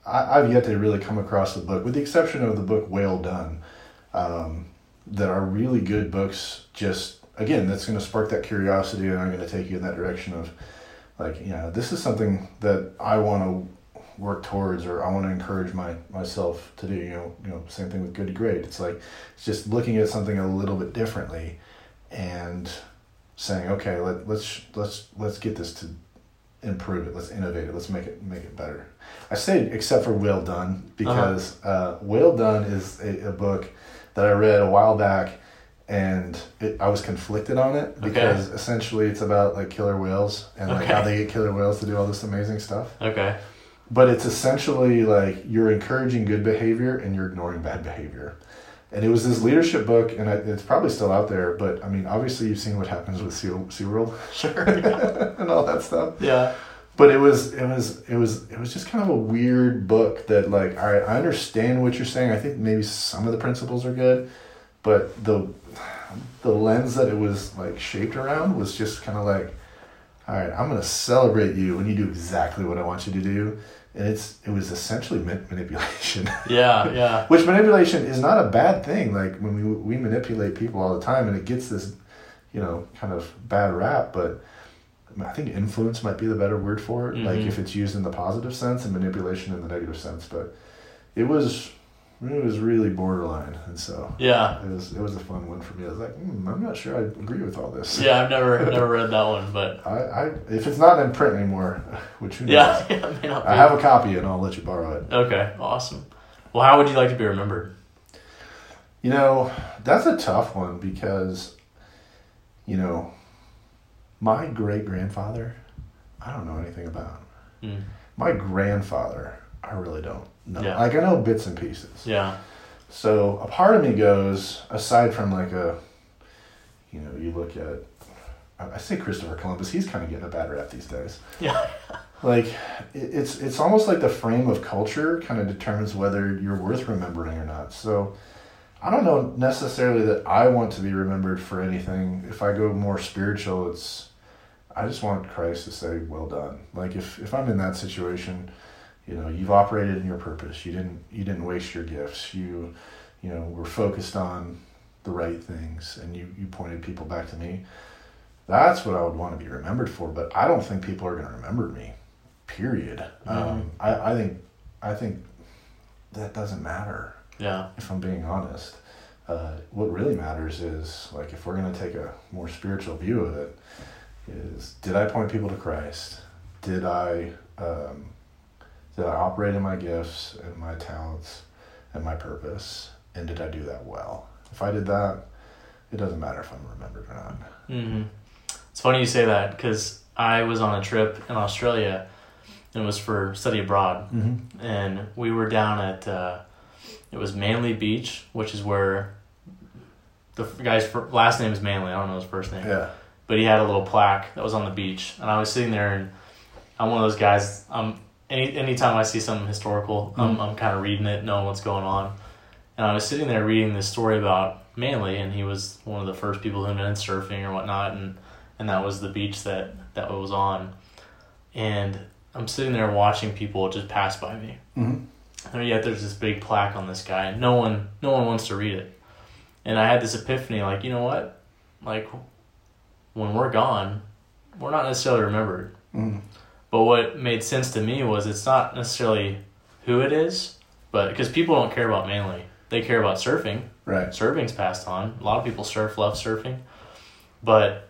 I, I've yet to really come across the book, with the exception of the book Whale Done, um, that are really good books. Just again, that's going to spark that curiosity, and I'm going to take you in that direction of, like, you know, this is something that I want to work towards, or I want to encourage my myself to do. You know, you know, same thing with Good to Great. It's like it's just looking at something a little bit differently, and saying, okay, let, let's let's let's get this to improve it. Let's innovate it. Let's make it make it better. I say except for Well Done because uh Well Done is a, a book that I read a while back, and it, I was conflicted on it because essentially it's about like killer whales and like how they get killer whales to do all this amazing stuff. Okay. But it's essentially like you're encouraging good behavior and you're ignoring bad behavior. And it was this leadership book, and I, it's probably still out there. But I mean, obviously, you've seen what happens with Sea, SeaWorld (laughs) Sure. (laughs) and all that stuff yeah. But it was it was it was it was just kind of a weird book that like all right i understand what you're saying i think maybe some of the principles are good but the the lens that it was like shaped around was just kind of like all right i'm going to celebrate you when you do exactly what i want you to do and it's it was essentially ma- manipulation (laughs) Yeah. Yeah. which manipulation is not a bad thing like when we we manipulate people all the time and it gets this you know kind of bad rap but i think influence might be the better word for it like Mhm. if it's used in the positive sense and manipulation in the negative sense but it was it was really borderline and so Yeah. it was it was a fun one for me i was like hmm, i'm not sure i agree with all this Yeah. I've never never (laughs) read that one, but I, I if it's not in print anymore (laughs) which who knows (laughs) yeah. yeah i have a copy and i'll let you borrow it Okay. Awesome. Well, how would you like to be remembered? You know, that's a tough one because, you know, my great grandfather, I don't know anything about. Mm. My grandfather, I really don't know. Yeah. Like, I know bits and pieces. Yeah. So a part of me goes, aside from like a, you know, you look at, I say Christopher Columbus, he's kind of getting a bad rap these days. Yeah. (laughs) Like, it's it's almost like the frame of culture kind of determines whether you're worth remembering or not. So, I don't know necessarily that I want to be remembered for anything. If I go more spiritual, it's I just want Christ to say, "Well done." Like if if I'm in that situation, you know, you've operated in your purpose. You didn't you didn't waste your gifts. You you know were focused on the right things, and you you pointed people back to me. That's what I would want to be remembered for. But I don't think people are going to remember me. Period. Um, I I think I think that doesn't matter Yeah. if I'm being honest. Uh, what really matters is like if we're going to take a more spiritual view of it, is did I point people to Christ? Did I um, did I operate in my gifts and my talents and my purpose? And did I do that well? If I did that, it doesn't matter if I'm remembered or not. hmm It's funny you say that because I was on a trip in Australia and it was for study abroad. Mm-hmm. And we were down at, uh, it was Manly Beach, which is where the guy's last name is Manly. I don't know his first name. Yeah. But he had a little plaque that was on the beach, and I was sitting there, and I'm one of those guys. Um, any anytime I see something historical, I'm I'm kind of reading it, knowing what's going on. And I was sitting there reading this story about Manly, and he was one of the first people who invented surfing or whatnot, and and that was the beach that that was on. And I'm sitting there watching people just pass by me. Mhm. And yet there's this big plaque on this guy, and no one no one wants to read it. And I had this epiphany, like you know what, like when we're gone, we're not necessarily remembered. Mhm. But what made sense to me was it's not necessarily who it is, but because people don't care about Manly, they care about surfing. Right. Surfing's passed on. A lot of people surf, love surfing, but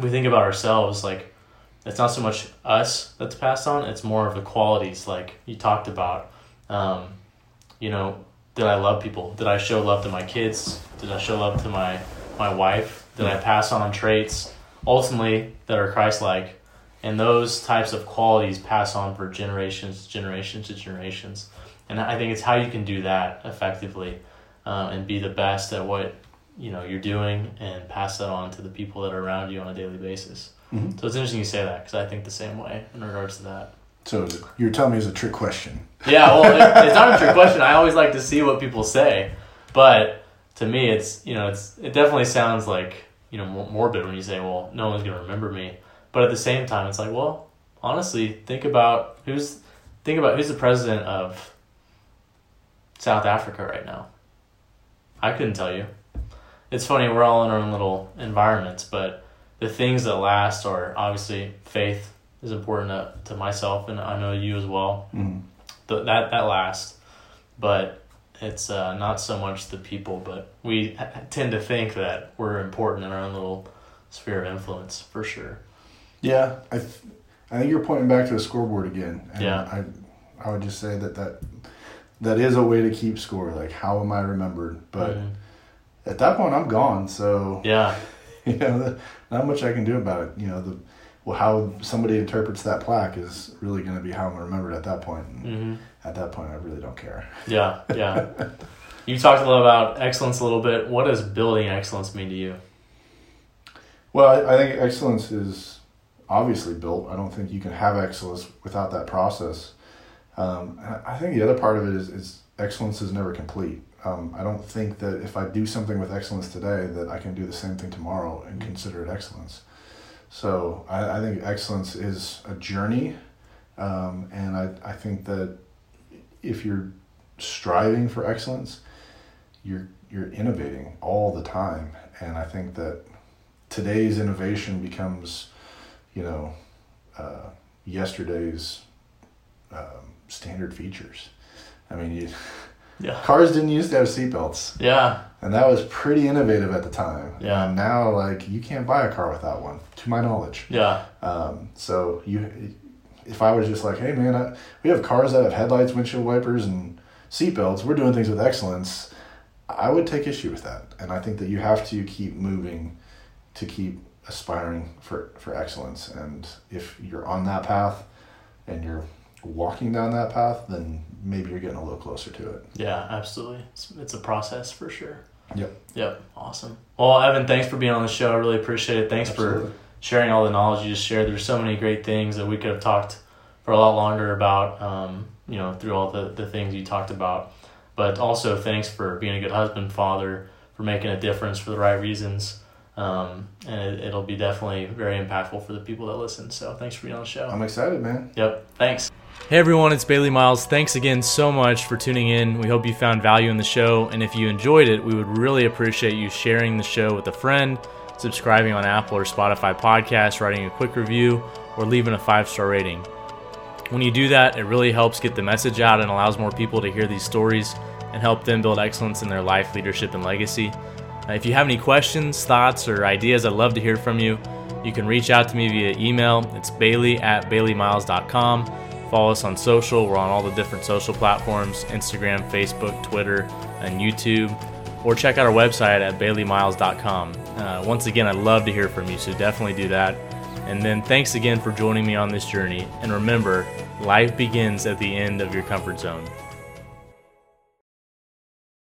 we think about ourselves like it's not so much us that's passed on. It's more of the qualities, like you talked about. Um, you know, did I love people? Did I show love to my kids? Did I show love to my my wife? Did I pass on traits ultimately that are Christ-like? And those types of qualities pass on for generations, generations to generations. And I think it's how you can do that effectively um, and be the best at what you know you're doing and pass that on to the people that are around you on a daily basis. Mhm. So it's interesting you say that because I think the same way in regards to that. So you're telling me it's a trick question. Yeah, well, it, it's not a trick (laughs) question. I always like to see what people say, but to me, it's you know, it's it definitely sounds like you know morbid when you say, well, no one's gonna remember me. But at the same time, it's like, well, honestly, think about who's think about who's the president of South Africa right now. I couldn't tell you. It's funny, we're all in our own little environments, but the things that last are obviously faith is important to, to myself, and I know you as well Mhm. th- that that lasts, but it's uh, not so much the people. But we tend to think that we're important in our own little sphere of influence, for sure. Yeah, I, th- I think you're pointing back to the scoreboard again. And Yeah. I, I would just say that, that that is a way to keep score. Like, how am I remembered? But Mhm. at that point, I'm gone. So yeah, (laughs) you know, the, not much I can do about it. You know, the well, how somebody interprets that plaque is really going to be how I'm remembered at that point. And hmm At that point, I really don't care. yeah, yeah. (laughs) you talked a little about excellence a little bit. What does building excellence mean to you? Well, I, I think excellence is obviously built. I don't think you can have excellence without that process. Um, I think the other part of it is, is excellence is never complete. Um, I don't think that if I do something with excellence today, that I can do the same thing tomorrow and consider it excellence. So I, I think excellence is a journey, um, and I, I think that if you're striving for excellence, you're you're innovating all the time, and I think that today's innovation becomes, you know, uh, yesterday's um, standard features. I mean, you, (laughs) Yeah, cars didn't used to have seatbelts, yeah, and that was pretty innovative at the time. Yeah. And now, like, you can't buy a car without one, to my knowledge. yeah, Um, so you, if I was just like, hey man, I, we have cars that have headlights, windshield wipers, and seatbelts. We're doing things with excellence. I would take issue with that, and I think that you have to keep moving to keep aspiring for for excellence. And if you're on that path, and you're walking down that path, then maybe you're getting a little closer to it. yeah. Absolutely, it's, it's a process for sure. Yep. Yep. Awesome. Well, Evan, thanks for being on the show. I really appreciate it. Thanks for Absolutely. Sharing all the knowledge you just shared. There's so many great things that we could have talked for a lot longer about, um, you know, through all the, the things you talked about. But also, thanks for being a good husband, father, for making a difference for the right reasons. Um, and it, it'll be definitely very impactful for the people that listen. So thanks for being on the show. I'm excited, man. Yep. Thanks. Hey everyone, it's Bailey Miles. Thanks again so much for tuning in. We hope you found value in the show, and if you enjoyed it, we would really appreciate you sharing the show with a friend, subscribing on Apple or Spotify podcasts, writing a quick review, or leaving a five star rating. When you do that, it really helps get the message out and allows more people to hear these stories and help them build excellence in their life, leadership, and legacy. If you have any questions, thoughts, or ideas, I'd love to hear from you. You can reach out to me via email. It's bailey at baileymiles.com. Follow us on social. We're on all the different social platforms Instagram, Facebook, Twitter, and YouTube. Or check out our website at baileymiles.com. Uh, once again, I'd love to hear from you, so definitely do that. And then thanks again for joining me on this journey. And remember, life begins at the end of your comfort zone.